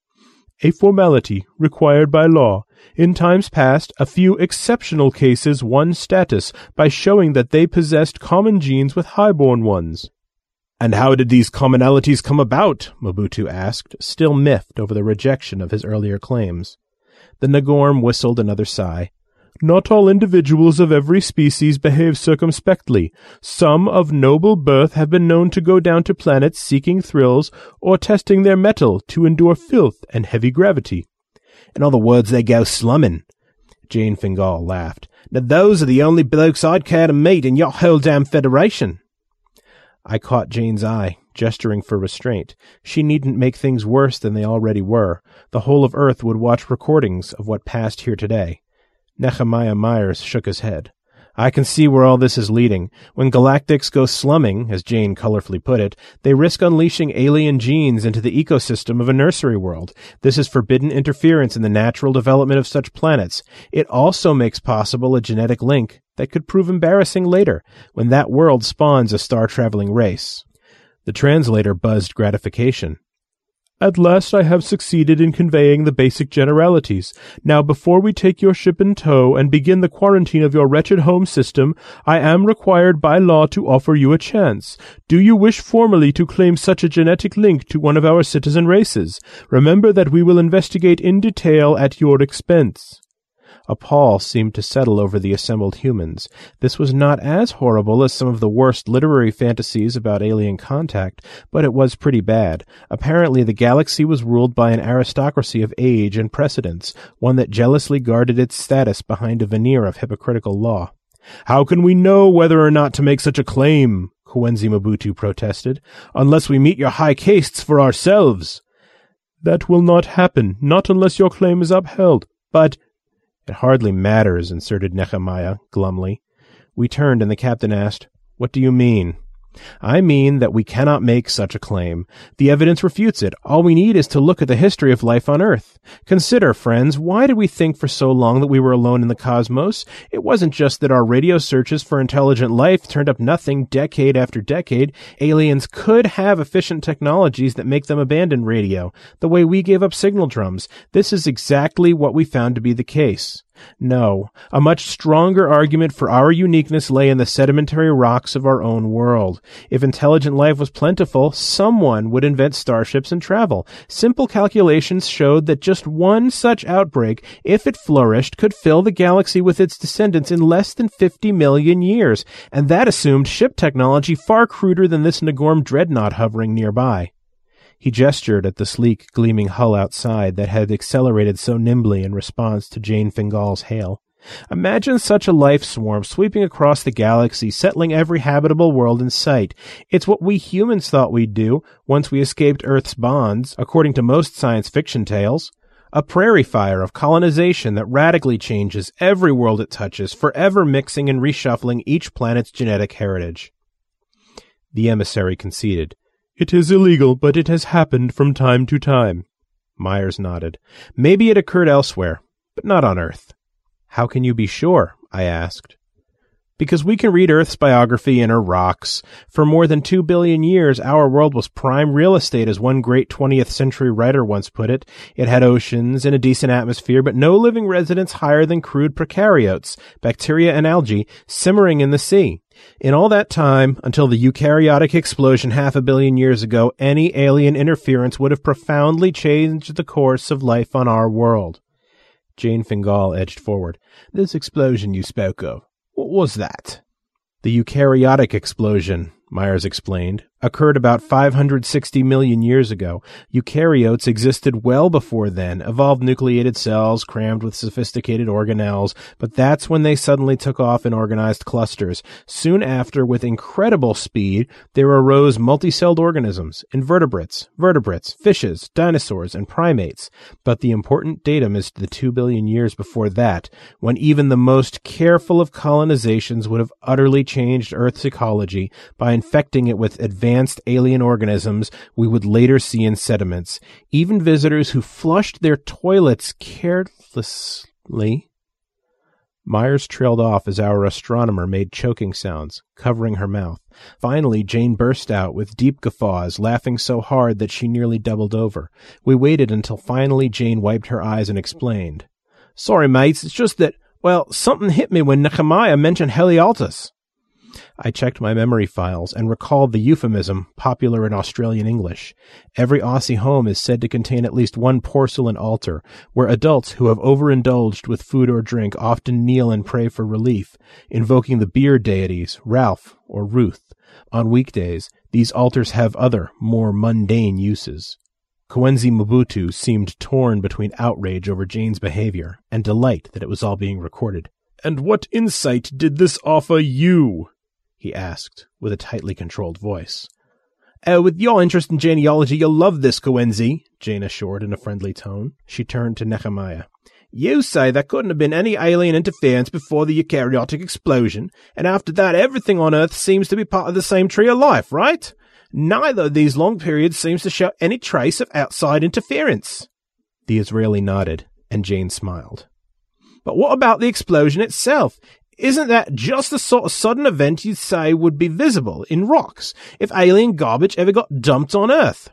A formality required by law. In times past, a few exceptional cases won status by showing that they possessed common genes with highborn ones. And how did these commonalities come about? Mobutu asked, still miffed over the rejection of his earlier claims. The Nagorm whistled another sigh. Not all individuals of every species behave circumspectly. Some of noble birth have been known to go down to planets seeking thrills or testing their mettle to endure filth and heavy gravity. In other words, they go slumming. Jane Fingal laughed. Now those are the only blokes I'd care to meet in your whole damn federation. I caught Jane's eye, gesturing for restraint. She needn't make things worse than they already were. The whole of Earth would watch recordings of what passed here today. Nehemiah Myers shook his head. I can see where all this is leading. When galactics go slumming, as Jane colorfully put it, they risk unleashing alien genes into the ecosystem of a nursery world. This is forbidden interference in the natural development of such planets. It also makes possible a genetic link that could prove embarrassing later, when that world spawns a star traveling race. The translator buzzed gratification. At last I have succeeded in conveying the basic generalities. Now, before we take your ship in tow and begin the quarantine of your wretched home system, I am required by law to offer you a chance. Do you wish formally to claim such a genetic link to one of our citizen races? Remember that we will investigate in detail at your expense. A pall seemed to settle over the assembled humans. This was not as horrible as some of the worst literary fantasies about alien contact, but it was pretty bad. Apparently, the galaxy was ruled by an aristocracy of age and precedence, one that jealously guarded its status behind a veneer of hypocritical law. How can we know whether or not to make such a claim? Kwenzi Mobutu protested, unless we meet your high castes for ourselves. That will not happen, not unless your claim is upheld. But it hardly matters, inserted Nehemiah glumly. We turned, and the captain asked, What do you mean? I mean that we cannot make such a claim. The evidence refutes it. All we need is to look at the history of life on Earth. Consider, friends, why did we think for so long that we were alone in the cosmos? It wasn't just that our radio searches for intelligent life turned up nothing decade after decade. Aliens could have efficient technologies that make them abandon radio, the way we gave up signal drums. This is exactly what we found to be the case. No, a much stronger argument for our uniqueness lay in the sedimentary rocks of our own world. If intelligent life was plentiful, someone would invent starships and travel. Simple calculations showed that just one such outbreak, if it flourished, could fill the galaxy with its descendants in less than 50 million years, and that assumed ship technology far cruder than this Nagorm dreadnought hovering nearby. He gestured at the sleek, gleaming hull outside that had accelerated so nimbly in response to Jane Fingal's hail. Imagine such a life swarm sweeping across the galaxy, settling every habitable world in sight. It's what we humans thought we'd do once we escaped Earth's bonds, according to most science fiction tales. A prairie fire of colonization that radically changes every world it touches, forever mixing and reshuffling each planet's genetic heritage. The emissary conceded. It is illegal, but it has happened from time to time. Myers nodded. Maybe it occurred elsewhere, but not on Earth. How can you be sure? I asked. Because we can read Earth's biography in her rocks. For more than two billion years, our world was prime real estate, as one great 20th century writer once put it. It had oceans and a decent atmosphere, but no living residents higher than crude prokaryotes, bacteria and algae, simmering in the sea. In all that time, until the eukaryotic explosion half a billion years ago, any alien interference would have profoundly changed the course of life on our world. Jane Fingal edged forward. This explosion you spoke of, what was that? The eukaryotic explosion, Myers explained. Occurred about 560 million years ago. Eukaryotes existed well before then, evolved nucleated cells crammed with sophisticated organelles, but that's when they suddenly took off in organized clusters. Soon after, with incredible speed, there arose multicelled organisms, invertebrates, vertebrates, fishes, dinosaurs, and primates. But the important datum is the 2 billion years before that, when even the most careful of colonizations would have utterly changed Earth's ecology by infecting it with advanced advanced alien organisms we would later see in sediments, even visitors who flushed their toilets carelessly. Myers trailed off as our astronomer made choking sounds, covering her mouth. Finally, Jane burst out with deep guffaws, laughing so hard that she nearly doubled over. We waited until finally Jane wiped her eyes and explained. Sorry, mates, it's just that, well, something hit me when Nehemiah mentioned Helialtus. I checked my memory files and recalled the euphemism popular in Australian English. Every Aussie home is said to contain at least one porcelain altar, where adults who have overindulged with food or drink often kneel and pray for relief, invoking the beer deities, Ralph or Ruth. On weekdays, these altars have other, more mundane uses. Kwenzi Mobutu seemed torn between outrage over Jane's behavior and delight that it was all being recorded. And what insight did this offer you? He asked, with a tightly controlled voice. Uh, with your interest in genealogy, you'll love this, Kwenzi, Jane assured in a friendly tone. She turned to Nehemiah. You say there couldn't have been any alien interference before the eukaryotic explosion, and after that everything on Earth seems to be part of the same tree of life, right? Neither of these long periods seems to show any trace of outside interference. The Israeli nodded, and Jane smiled. But what about the explosion itself? Isn't that just the sort of sudden event you'd say would be visible in rocks if alien garbage ever got dumped on Earth?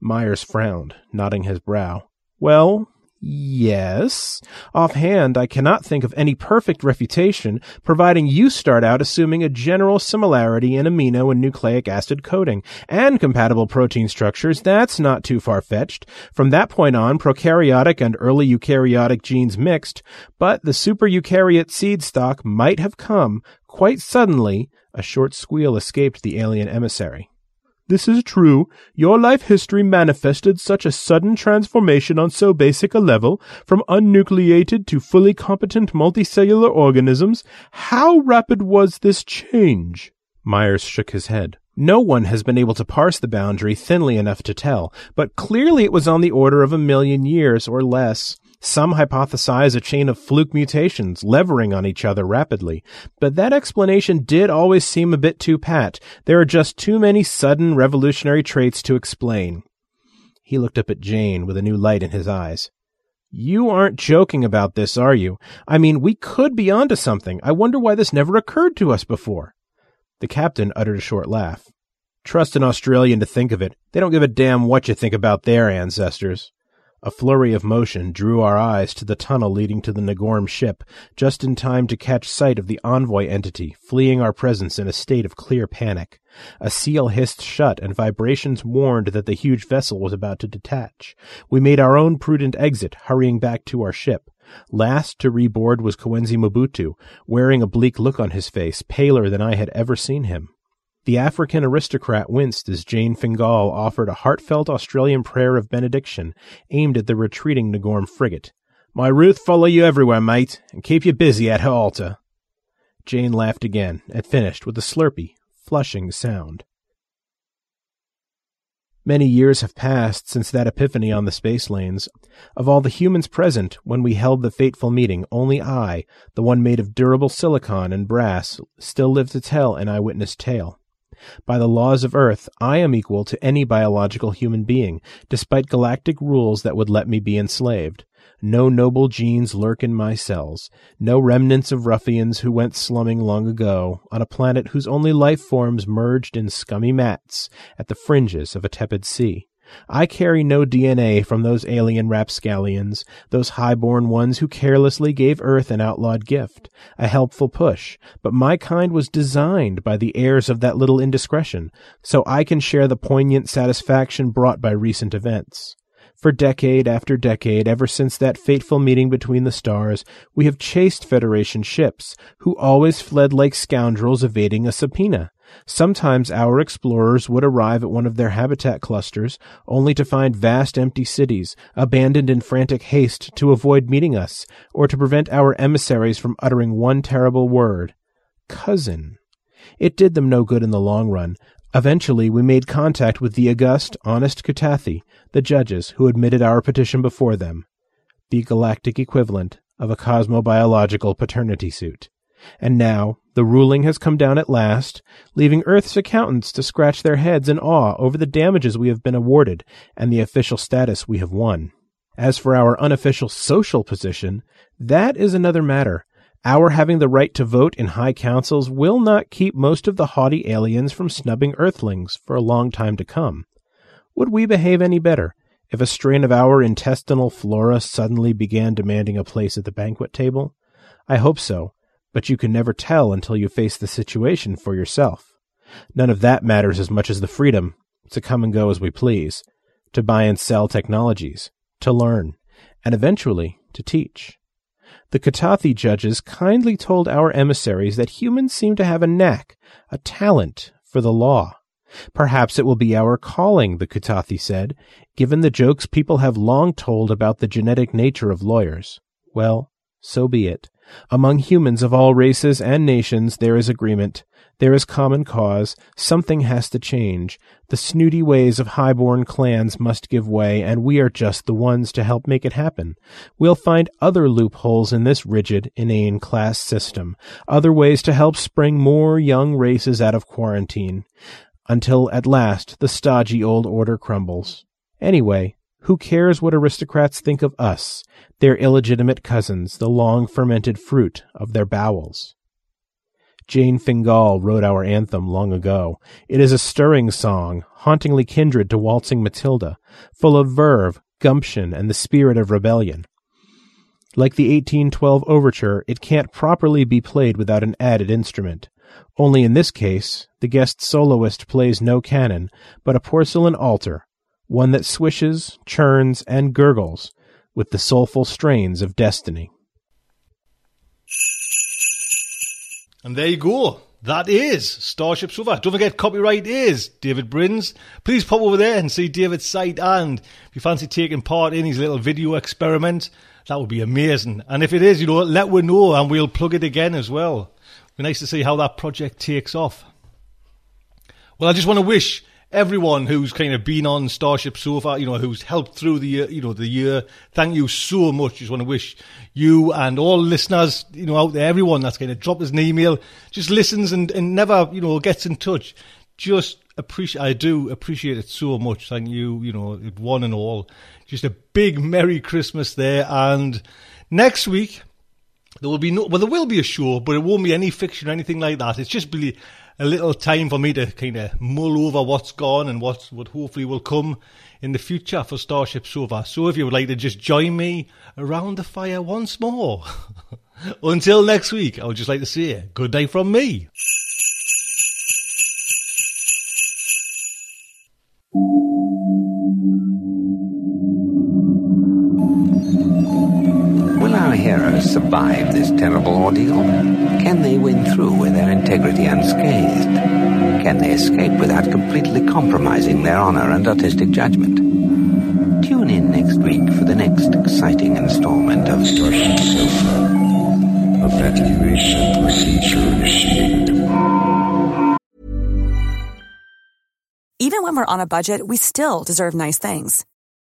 Myers frowned, nodding his brow. Well, Yes. Offhand, I cannot think of any perfect refutation, providing you start out assuming a general similarity in amino and nucleic acid coding and compatible protein structures. That's not too far fetched. From that point on, prokaryotic and early eukaryotic genes mixed, but the super eukaryote seed stock might have come quite suddenly. A short squeal escaped the alien emissary. This is true. Your life history manifested such a sudden transformation on so basic a level, from unnucleated to fully competent multicellular organisms. How rapid was this change? Myers shook his head. No one has been able to parse the boundary thinly enough to tell, but clearly it was on the order of a million years or less. Some hypothesize a chain of fluke mutations levering on each other rapidly, but that explanation did always seem a bit too pat. There are just too many sudden revolutionary traits to explain. He looked up at Jane with a new light in his eyes. You aren't joking about this, are you? I mean, we could be onto something. I wonder why this never occurred to us before. The captain uttered a short laugh. Trust an Australian to think of it. They don't give a damn what you think about their ancestors. A flurry of motion drew our eyes to the tunnel leading to the Nagorm ship, just in time to catch sight of the envoy entity fleeing our presence in a state of clear panic. A seal hissed shut, and vibrations warned that the huge vessel was about to detach. We made our own prudent exit, hurrying back to our ship. Last to reboard was Kwenzi Mobutu, wearing a bleak look on his face, paler than I had ever seen him. The African aristocrat winced as Jane Fingal offered a heartfelt Australian prayer of benediction aimed at the retreating Nagorm frigate. My Ruth follow you everywhere, mate, and keep you busy at her altar. Jane laughed again and finished with a slurpy, flushing sound. Many years have passed since that epiphany on the space lanes. Of all the humans present when we held the fateful meeting, only I, the one made of durable silicon and brass, still live to tell an eyewitness tale. By the laws of Earth, I am equal to any biological human being, despite galactic rules that would let me be enslaved. No noble genes lurk in my cells, no remnants of ruffians who went slumming long ago on a planet whose only life forms merged in scummy mats at the fringes of a tepid sea. I carry no DNA from those alien rapscallions, those high-born ones who carelessly gave Earth an outlawed gift, a helpful push, but my kind was designed by the heirs of that little indiscretion, so I can share the poignant satisfaction brought by recent events. For decade after decade, ever since that fateful meeting between the stars, we have chased Federation ships, who always fled like scoundrels evading a subpoena. Sometimes our explorers would arrive at one of their habitat clusters only to find vast empty cities, abandoned in frantic haste to avoid meeting us, or to prevent our emissaries from uttering one terrible word cousin. It did them no good in the long run. Eventually, we made contact with the august, honest Kutathi, the judges who admitted our petition before them, the galactic equivalent of a cosmobiological paternity suit. And now, the ruling has come down at last, leaving Earth's accountants to scratch their heads in awe over the damages we have been awarded and the official status we have won. As for our unofficial social position, that is another matter. Our having the right to vote in high councils will not keep most of the haughty aliens from snubbing Earthlings for a long time to come. Would we behave any better if a strain of our intestinal flora suddenly began demanding a place at the banquet table? I hope so, but you can never tell until you face the situation for yourself. None of that matters as much as the freedom to come and go as we please, to buy and sell technologies, to learn, and eventually to teach. The Kutathi judges kindly told our emissaries that humans seem to have a knack, a talent for the law. Perhaps it will be our calling, the Kutathi said, given the jokes people have long told about the genetic nature of lawyers. Well, so be it. Among humans of all races and nations there is agreement. There is common cause. Something has to change. The snooty ways of highborn clans must give way, and we are just the ones to help make it happen. We'll find other loopholes in this rigid, inane class system, other ways to help spring more young races out of quarantine, until at last the stodgy old order crumbles. Anyway, who cares what aristocrats think of us, their illegitimate cousins, the long fermented fruit of their bowels? Jane Fingal wrote our anthem long ago. It is a stirring song, hauntingly kindred to waltzing Matilda, full of verve, gumption, and the spirit of rebellion. Like the 1812 overture, it can't properly be played without an added instrument. Only in this case, the guest soloist plays no cannon, but a porcelain altar, one that swishes, churns, and gurgles with the soulful strains of destiny. And there you go. That is Starship Sofa. Don't forget, copyright is David Brin's. Please pop over there and see David's site. And if you fancy taking part in his little video experiment, that would be amazing. And if it is, you know, let we know and we'll plug it again as well. It'd be nice to see how that project takes off. Well, I just want to wish everyone who's kind of been on Starship Sofa, you know, who's helped through the year, you know, the year. Thank you so much. Just want to wish you and all listeners, you know, out there, everyone that's kind of dropped us an email, just listens and, and never, you know, gets in touch. Just appreciate, I do appreciate it so much. Thank you, you know, one and all. Just a big Merry Christmas there. And next week, there will be no, well, there will be a show, but it won't be any fiction or anything like that. It's just really a little time for me to kind of mull over what's gone and what's, what hopefully will come in the future for Starship Sofa. So if you would like to just join me around the fire once more. Until next week, I would just like to say good day from me. Survive this terrible ordeal? Can they win through with their integrity unscathed? Can they escape without completely compromising their honor and artistic judgment? Tune in next week for the next exciting installment of Starship Sofa. Evacuation procedure initiated. Even when we're on a budget, we still deserve nice things.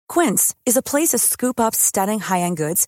Quince is a place to scoop up stunning high-end goods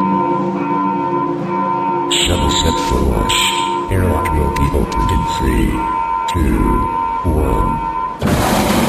Shuttle set for launch. Airlock will be opened in 3, 2, 1.